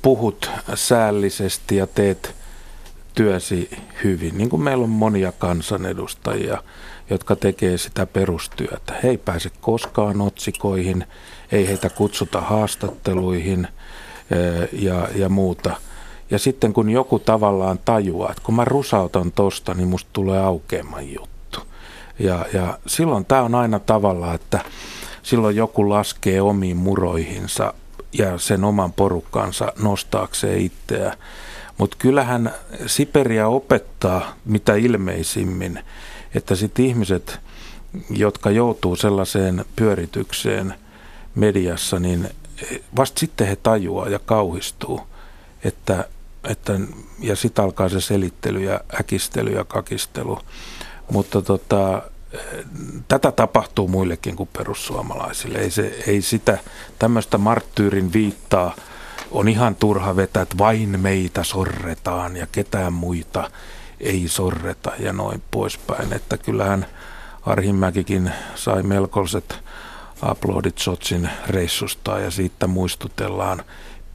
puhut säällisesti ja teet työsi hyvin. Niin kuin meillä on monia kansanedustajia, jotka tekee sitä perustyötä. He ei pääse koskaan otsikoihin, ei heitä kutsuta haastatteluihin eh, ja, ja muuta. Ja sitten kun joku tavallaan tajuaa, että kun mä rusautan tosta, niin musta tulee aukeaman juttu. Ja, ja silloin tämä on aina tavalla, että silloin joku laskee omiin muroihinsa ja sen oman porukkansa nostaakseen itseä. Mutta kyllähän Siperia opettaa mitä ilmeisimmin, että sitten ihmiset, jotka joutuu sellaiseen pyöritykseen mediassa, niin vasta sitten he tajuaa ja kauhistuu, että, että ja sitten alkaa se selittely ja äkistely ja kakistelu. Mutta tota, tätä tapahtuu muillekin kuin perussuomalaisille. Ei, se, ei sitä tämmöistä marttyyrin viittaa on ihan turha vetää, että vain meitä sorretaan ja ketään muita ei sorreta ja noin poispäin. Että kyllähän Arhimäkikin sai melkoiset aplodit Sotsin reissusta ja siitä muistutellaan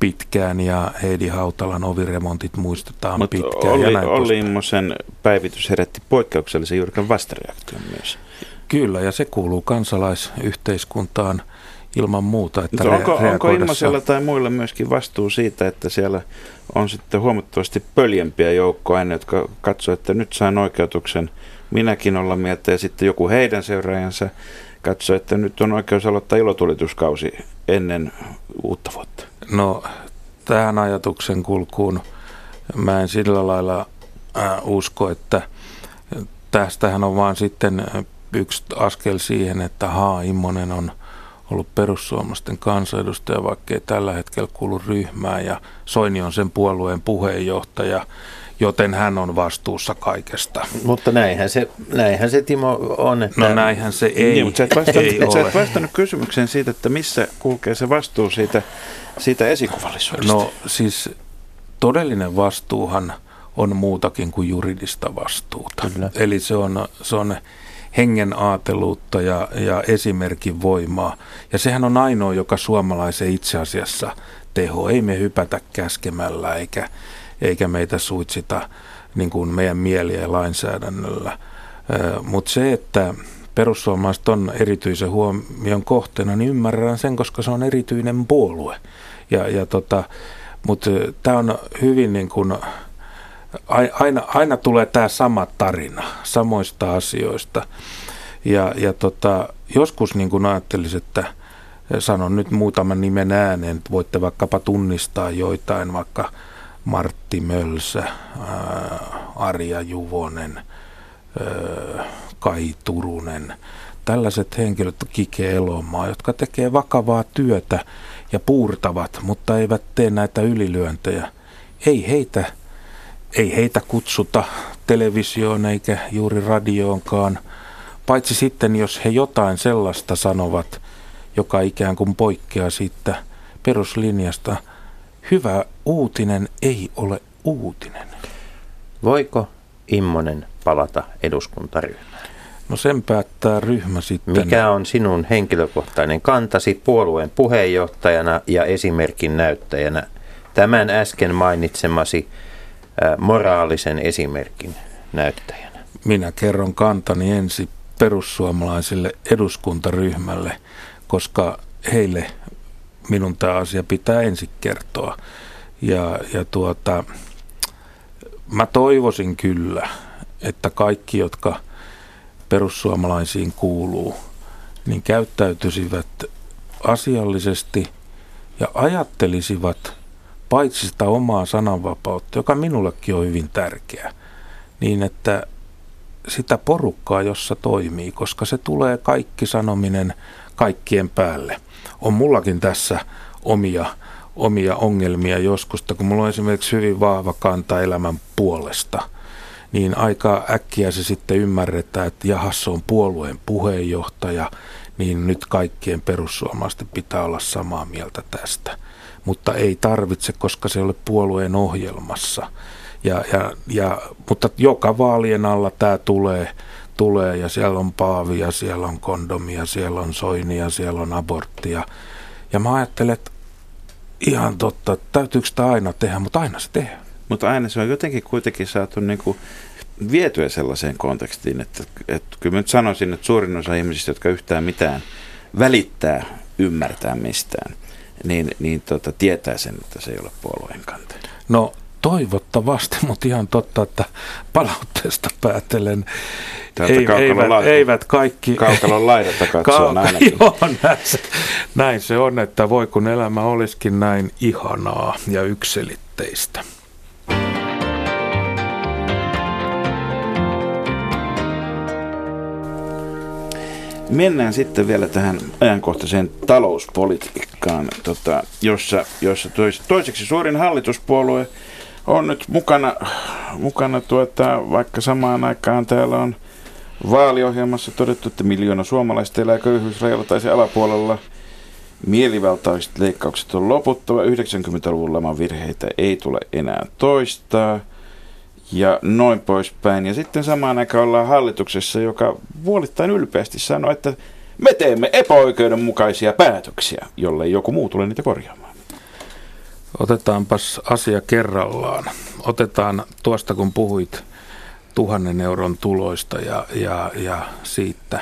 pitkään ja Heidi Hautalan oviremontit muistetaan Mut pitkään. Olli, ja näin Olli Immosen päivitys herätti poikkeuksellisen jyrkän vastareaktion myös. Kyllä, ja se kuuluu kansalaisyhteiskuntaan ilman muuta. Että re- onko, onko Immosella tai muilla myöskin vastuu siitä, että siellä on sitten huomattavasti pöljempiä joukkoja, jotka katsoo, että nyt saan oikeutuksen minäkin olla mieltä, ja sitten joku heidän seuraajansa katsoo, että nyt on oikeus aloittaa ilotulituskausi ennen uutta vuotta. No tähän ajatuksen kulkuun mä en sillä lailla äh, usko, että tästähän on vaan sitten yksi askel siihen, että haa, Immonen on ollut perussuomalaisten kansanedustaja, vaikka ei tällä hetkellä kuulu ryhmään ja Soini on sen puolueen puheenjohtaja, joten hän on vastuussa kaikesta. Mutta näinhän se, näinhän se Timo on. Että... No näinhän se ei, niin, mutta sä et, vastannut, ei sä et vastannut kysymykseen siitä, että missä kulkee se vastuu siitä, siitä esikuvallisuudesta. No siis todellinen vastuuhan on muutakin kuin juridista vastuuta. Kyllä. Eli se on, se on hengen aateluutta ja, ja esimerkin voimaa. Ja sehän on ainoa, joka suomalaisen itse asiassa teho. Ei me hypätä käskemällä eikä, eikä meitä suitsita niin kuin meidän mieliä ja lainsäädännöllä. Mutta se, että perussuomalaiset on erityisen huomion kohteena, niin ymmärrän sen, koska se on erityinen puolue. Ja, ja tota, Mutta tämä on hyvin niin kuin, aina, aina tulee tämä sama tarina samoista asioista. Ja, ja tota, joskus niin kuin ajattelisin, että sanon nyt muutaman nimen ääneen, että voitte vaikkapa tunnistaa joitain, vaikka Martti Mölsä, ää, Arja Juvonen, ää, Kai Turunen, tällaiset henkilöt, Kike Elomaa, jotka tekee vakavaa työtä ja puurtavat, mutta eivät tee näitä ylilyöntejä. Ei heitä, ei heitä kutsuta televisioon eikä juuri radioonkaan, paitsi sitten jos he jotain sellaista sanovat, joka ikään kuin poikkeaa siitä peruslinjasta. Hyvä uutinen ei ole uutinen. Voiko Immonen palata eduskuntaryhmään? No sen päättää ryhmä sitten. Mikä on sinun henkilökohtainen kantasi puolueen puheenjohtajana ja esimerkin näyttäjänä tämän äsken mainitsemasi moraalisen esimerkin näyttäjänä? Minä kerron kantani ensi perussuomalaisille eduskuntaryhmälle, koska heille minun tämä asia pitää ensin kertoa. Ja, ja tuota, mä toivoisin kyllä, että kaikki, jotka perussuomalaisiin kuuluu, niin käyttäytyisivät asiallisesti ja ajattelisivat paitsi sitä omaa sananvapautta, joka minullekin on hyvin tärkeä, niin että sitä porukkaa, jossa toimii, koska se tulee kaikki sanominen kaikkien päälle. On mullakin tässä omia, omia ongelmia joskus, kun mulla on esimerkiksi hyvin vahva kanta elämän puolesta, niin aika äkkiä se sitten ymmärretään, että jahas se on puolueen puheenjohtaja, niin nyt kaikkien perussuomalaisten pitää olla samaa mieltä tästä. Mutta ei tarvitse, koska se ei ole puolueen ohjelmassa. Ja, ja, ja, mutta joka vaalien alla tämä tulee, tulee ja siellä on paavia, siellä on kondomia, siellä on soinia, siellä on aborttia. Ja mä ajattelen, että ihan totta, täytyykö sitä aina tehdä, mutta aina se tehdään. Mutta aina se on jotenkin kuitenkin saatu niin kuin vietyä sellaiseen kontekstiin, että, että kyllä mä nyt sanoisin, että suurin osa ihmisistä, jotka yhtään mitään välittää, ymmärtää mistään, niin, niin tota, tietää sen, että se ei ole puolueen kante. No toivottavasti, mutta ihan totta, että palautteesta päätellen ei, eivät, la- eivät kaikki... Kaukalon laidata katsoa ainakin. Joo, näin se, näin se on, että voi kun elämä olisikin näin ihanaa ja yksilitteistä. Mennään sitten vielä tähän ajankohtaiseen talouspolitiikkaan, tota, jossa, jossa tois, toiseksi suurin hallituspuolue on nyt mukana, mukana tuota, vaikka samaan aikaan täällä on vaaliohjelmassa todettu, että miljoona suomalaista elää köyhyysrajalla tai se alapuolella. Mielivaltaiset leikkaukset on loputtava. 90-luvun laman virheitä ei tule enää toistaa. Ja noin poispäin. Ja sitten samaan aikaan ollaan hallituksessa, joka vuolittain ylpeästi sanoo, että me teemme epäoikeudenmukaisia päätöksiä, jollei joku muu tule niitä korjaamaan. Otetaanpas asia kerrallaan. Otetaan tuosta, kun puhuit tuhannen euron tuloista ja, ja, ja siitä.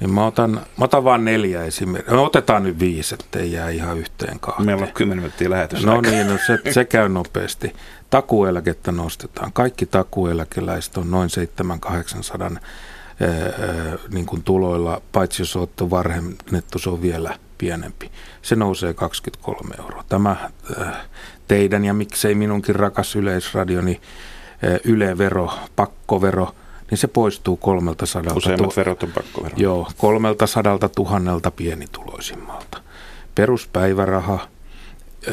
Niin mä otan, mä otan vain neljä esimerkkiä. No, otetaan nyt viisi, ettei jää ihan yhteen kahteen. Meillä on 10 minuuttia lähetys. No niin, no se, se käy nopeasti. Takueläkettä nostetaan. Kaikki takueläkeläiset on noin 700-800 niin kuin tuloilla, paitsi jos olette varhennettu, se on vielä pienempi. Se nousee 23 euroa. Tämä äh, teidän ja miksei minunkin rakas yleisradioni äh, ylevero, pakkovero niin se poistuu kolmelta sadalta. Useimmat verot on pakkovero. Joo, kolmelta sadalta tuhannelta pienituloisimmalta. Peruspäiväraha,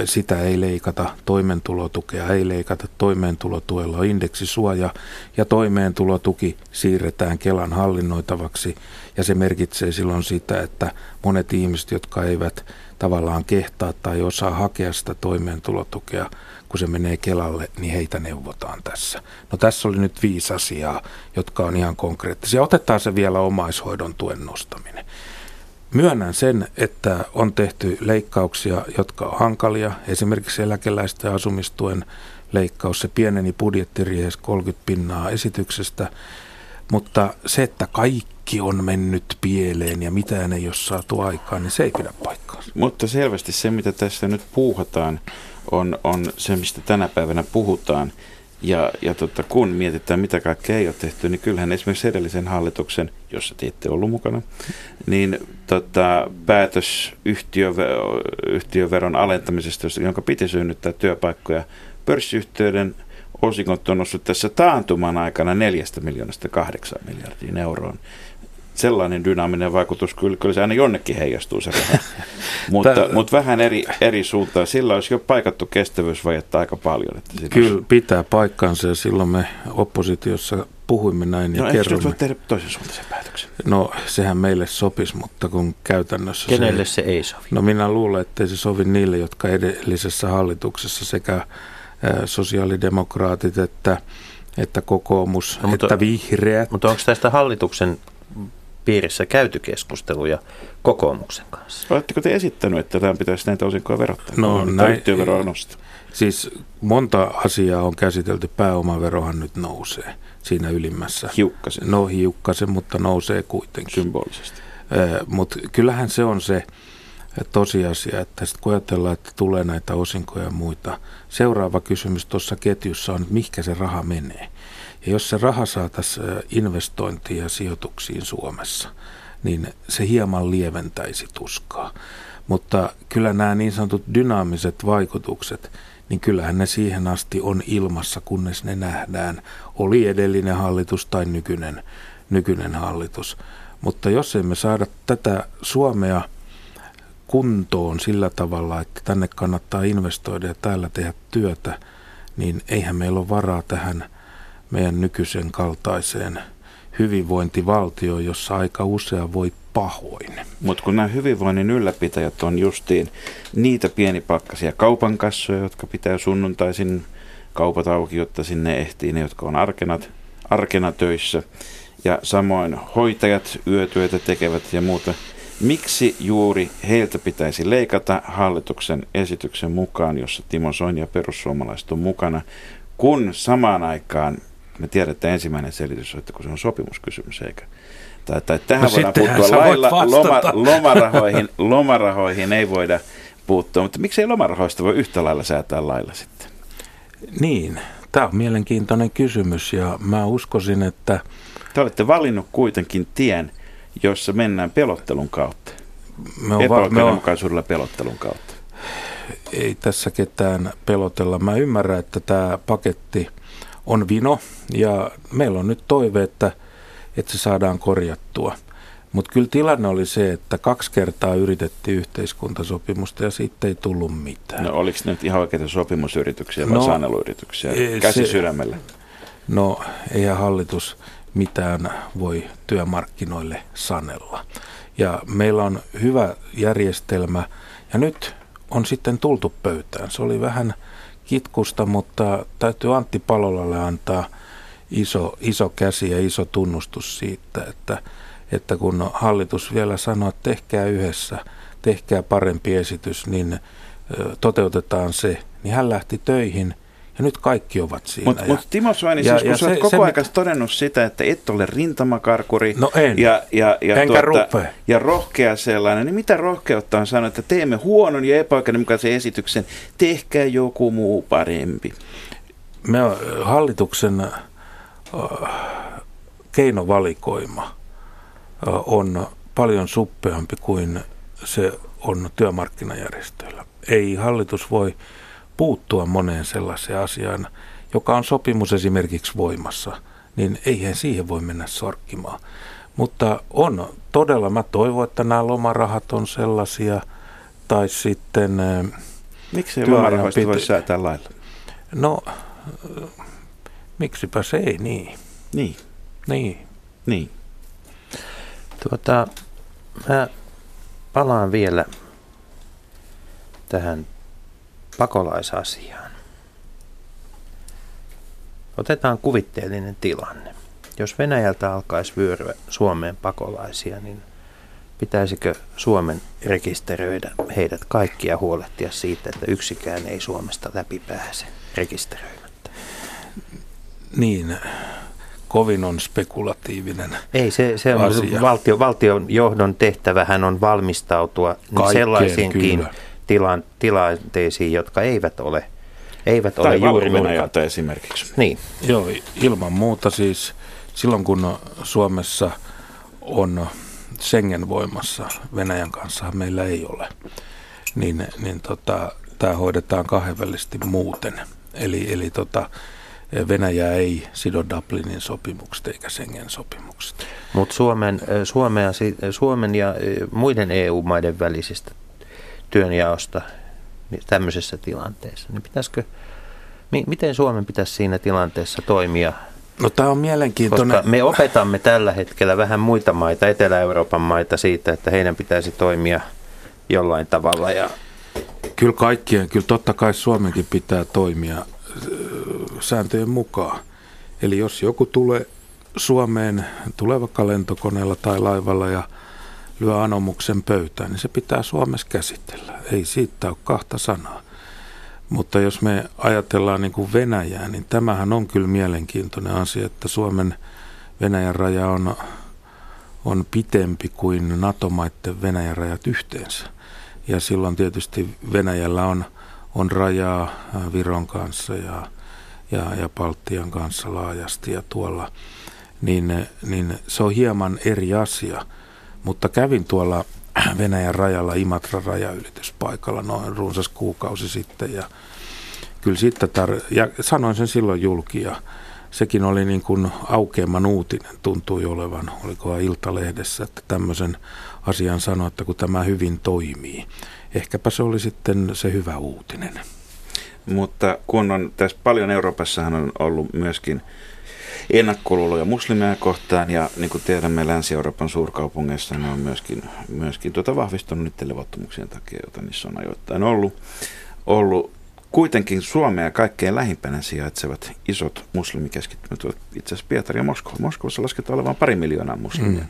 sitä ei leikata, toimeentulotukea ei leikata, toimeentulotuella on indeksisuoja ja toimeentulotuki siirretään Kelan hallinnoitavaksi ja se merkitsee silloin sitä, että monet ihmiset, jotka eivät tavallaan kehtaa tai osaa hakea sitä toimeentulotukea, kun se menee Kelalle, niin heitä neuvotaan tässä. No tässä oli nyt viisi asiaa, jotka on ihan konkreettisia. Otetaan se vielä omaishoidon tuen nostaminen. Myönnän sen, että on tehty leikkauksia, jotka on hankalia. Esimerkiksi eläkeläisten asumistuen leikkaus, se pieneni budjettiriehessä 30 pinnaa esityksestä. Mutta se, että kaikki on mennyt pieleen ja mitään ei ole saatu aikaan, niin se ei pidä paikkaa. Mutta selvästi se, mitä tässä nyt puuhataan, on, on se, mistä tänä päivänä puhutaan. Ja, ja tota, kun mietitään, mitä kaikkea ei ole tehty, niin kyllähän esimerkiksi edellisen hallituksen, jossa te ette ollut mukana, niin tota, päätös yhtiöveron, alentamisesta, jonka piti synnyttää työpaikkoja, pörssiyhtiöiden osingot on noussut tässä taantuman aikana neljästä miljoonasta kahdeksaan miljardiin euroon sellainen dynaaminen vaikutus, kyllä, kyllä se aina jonnekin heijastuu se raha. mutta, Tää, mutta vähän eri, eri suuntaan. Sillä olisi jo paikattu kestävyysvajetta aika paljon. Että kyllä olisi... pitää paikkansa ja silloin me oppositiossa puhuimme näin ja no, kerromme. No tehdä toisen suuntaisen päätöksen? No sehän meille sopisi, mutta kun käytännössä Kenelle se, se ei sovi? No minä luulen, että se sovi niille, jotka edellisessä hallituksessa sekä sosiaalidemokraatit että, että kokoomus, no, mutta, että vihreät. Mutta onko tästä hallituksen piirissä käyty keskusteluja kokoomuksen kanssa. Oletteko te esittänyt, että tämä pitäisi näitä osinkoja verottaa? No näin, nostaa? Siis monta asiaa on käsitelty. Pääomaverohan nyt nousee siinä ylimmässä. Hiukkasen. No hiukkasen, mutta nousee kuitenkin. Symbolisesti. Mutta kyllähän se on se tosiasia, että sitten kun ajatellaan, että tulee näitä osinkoja ja muita, seuraava kysymys tuossa ketjussa on, että mihinkä se raha menee. Ja jos se raha saataisiin investointiin ja sijoituksiin Suomessa, niin se hieman lieventäisi tuskaa. Mutta kyllä nämä niin sanotut dynaamiset vaikutukset, niin kyllähän ne siihen asti on ilmassa, kunnes ne nähdään. Oli edellinen hallitus tai nykyinen, nykyinen hallitus. Mutta jos emme saada tätä Suomea kuntoon sillä tavalla, että tänne kannattaa investoida ja täällä tehdä työtä, niin eihän meillä ole varaa tähän – meidän nykyisen kaltaiseen hyvinvointivaltioon, jossa aika usea voi pahoin. Mutta kun nämä hyvinvoinnin ylläpitäjät on justiin niitä pienipakkaisia kaupankassoja, jotka pitää sunnuntaisin kaupat auki, jotta sinne ehtii ne, jotka on arkena, arkena töissä. Ja samoin hoitajat yötyötä tekevät ja muuta. Miksi juuri heiltä pitäisi leikata hallituksen esityksen mukaan, jossa Timo Soini ja perussuomalaiset on mukana, kun samaan aikaan me tiedämme, että ensimmäinen selitys on, että kun se on sopimuskysymys, eikä tai, tai tähän no voidaan puuttua lailla, loma, lomarahoihin, lomarahoihin ei voida puuttua, mutta miksei lomarahoista voi yhtä lailla säätää lailla sitten? Niin, tämä on mielenkiintoinen kysymys ja mä uskoisin, että... Te olette valinnut kuitenkin tien, jossa mennään pelottelun kautta. Me on, Epäoikeudenmukaisuudella pelottelun kautta. Ei tässä ketään pelotella. Mä ymmärrän, että tämä paketti – on vino ja meillä on nyt toive, että, että se saadaan korjattua. Mutta kyllä tilanne oli se, että kaksi kertaa yritettiin yhteiskuntasopimusta ja siitä ei tullut mitään. No oliko ne nyt ihan oikeita sopimusyrityksiä vai no, saneluyrityksiä? Käsi se, sydämellä. No eihän hallitus mitään voi työmarkkinoille sanella. Ja meillä on hyvä järjestelmä ja nyt on sitten tultu pöytään. Se oli vähän kitkusta, mutta täytyy Antti Palolalle antaa iso, iso käsi ja iso tunnustus siitä, että, että kun hallitus vielä sanoo, että tehkää yhdessä, tehkää parempi esitys, niin toteutetaan se, niin hän lähti töihin – ja nyt kaikki ovat siinä. Mutta mut Timo Soini, ja, siis kun ja se, koko ajan mit... todennut sitä, että et ole rintamakarkuri no en. ja, ja, ja, tuota, ja rohkea sellainen, niin mitä rohkeutta on sanoa, että teemme huonon ja epäoikeudenmukaisen esityksen, tehkää joku muu parempi. Me hallituksen keinovalikoima on paljon suppeampi kuin se on työmarkkinajärjestöillä. Ei hallitus voi puuttua moneen sellaiseen asiaan, joka on sopimus esimerkiksi voimassa, niin eihän siihen voi mennä sorkkimaan. Mutta on todella, mä toivon, että nämä lomarahat on sellaisia, tai sitten... Miksi lomarahoista piti... voi säätää lailla? No, miksipä se ei niin. Niin. Niin. Niin. Tuota, mä palaan vielä tähän pakolaisasiaan. Otetaan kuvitteellinen tilanne. Jos Venäjältä alkaisi vyöryä Suomeen pakolaisia, niin pitäisikö Suomen rekisteröidä heidät kaikkia huolehtia siitä, että yksikään ei Suomesta läpi pääse rekisteröimättä? Niin, kovin on spekulatiivinen Ei, se, se on asia. Valtio, valtion johdon tehtävähän on valmistautua Kaikkeen, sellaisiinkin tilan, tilanteisiin, jotka eivät ole, eivät tai ole juuri Venäjältä esimerkiksi. Niin. Joo, ilman muuta siis silloin kun Suomessa on Schengen voimassa, Venäjän kanssa meillä ei ole, niin, niin tota, tämä hoidetaan kahdenvälisesti muuten. Eli, eli tota, Venäjä ei sido Dublinin sopimukset eikä Schengen sopimukset. Mutta Suomen, Suomea, Suomen ja muiden EU-maiden välisistä työnjaosta niin tämmöisessä tilanteessa, niin pitäisikö, miten Suomen pitäisi siinä tilanteessa toimia? No tämä on mielenkiintoinen. Koska me opetamme tällä hetkellä vähän muita maita, Etelä-Euroopan maita siitä, että heidän pitäisi toimia jollain tavalla. Ja... Kyllä kaikkien, kyllä totta kai Suomenkin pitää toimia sääntöjen mukaan. Eli jos joku tulee Suomeen, tulee vaikka lentokoneella tai laivalla ja lyö anomuksen pöytään, niin se pitää Suomessa käsitellä. Ei siitä ole kahta sanaa. Mutta jos me ajatellaan niin kuin Venäjää, niin tämähän on kyllä mielenkiintoinen asia, että Suomen Venäjän raja on, on pitempi kuin NATO-maiden Venäjän rajat yhteensä. Ja silloin tietysti Venäjällä on, on rajaa Viron kanssa ja, ja, ja Baltian kanssa laajasti ja tuolla. Niin, niin se on hieman eri asia. Mutta kävin tuolla Venäjän rajalla Imatran rajaylityspaikalla noin runsas kuukausi sitten ja kyllä sitten tar- ja sanoin sen silloin julki ja sekin oli niin kuin aukeaman uutinen, tuntui olevan, olikohan Iltalehdessä, että tämmöisen asian sanoi, että kun tämä hyvin toimii. Ehkäpä se oli sitten se hyvä uutinen. Mutta kun on tässä paljon Euroopassahan on ollut myöskin ennakkoluuloja muslimeja kohtaan ja niin kuin tiedämme Länsi-Euroopan suurkaupungeissa ne on myöskin, myöskin tuota vahvistunut niiden levottomuuksien takia, joita niissä on ajoittain ollut. ollut. Kuitenkin Suomea kaikkein lähimpänä sijaitsevat isot muslimikeskittymät ovat itse asiassa Pietari ja Moskova. Moskovassa lasketaan olevan pari miljoonaa muslimia. Mm.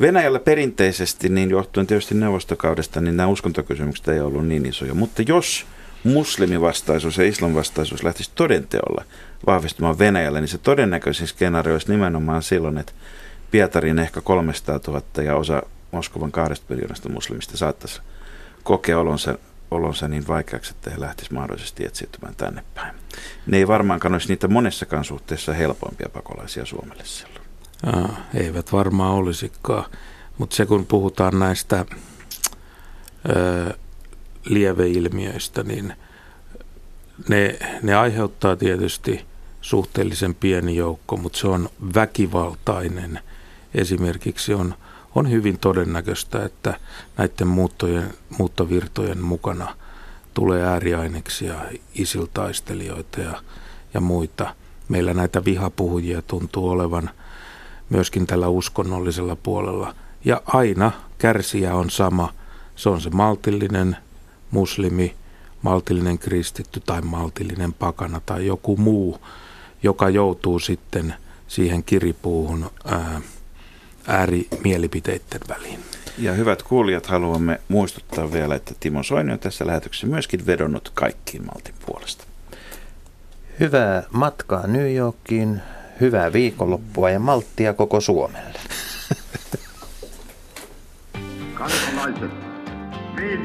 Venäjällä perinteisesti, niin johtuen tietysti neuvostokaudesta, niin nämä uskontokysymykset ei ollut niin isoja. Mutta jos muslimivastaisuus ja islamvastaisuus lähtisi todenteolla vahvistumaan Venäjällä, niin se todennäköisin skenaario olisi nimenomaan silloin, että Pietarin ehkä 300 000 ja osa Moskovan kahdesta miljoonasta muslimista saattaisi kokea olonsa, olonsa niin vaikeaksi, että he lähtisivät mahdollisesti etsiytymään tänne päin. Ne ei varmaankaan olisi niitä monessakaan suhteessa helpompia pakolaisia Suomelle silloin. Aa, eivät varmaan olisikaan, mutta se kun puhutaan näistä ö, lieveilmiöistä, niin ne, ne aiheuttaa tietysti suhteellisen pieni joukko, mutta se on väkivaltainen. Esimerkiksi on, on hyvin todennäköistä, että näiden muuttojen, muuttovirtojen mukana tulee ääriaineksia, isiltaistelijoita ja, ja muita. Meillä näitä vihapuhujia tuntuu olevan myöskin tällä uskonnollisella puolella. Ja aina kärsijä on sama. Se on se maltillinen muslimi, maltillinen kristitty tai maltillinen pakana tai joku muu, joka joutuu sitten siihen kiripuuhun ää, äärimielipiteiden väliin. Ja hyvät kuulijat, haluamme muistuttaa vielä, että Timo Soini on tässä lähetyksessä myöskin vedonnut kaikkiin Maltin puolesta. Hyvää matkaa New Yorkiin, hyvää viikonloppua ja malttia koko Suomelle. Kansalaiset, niin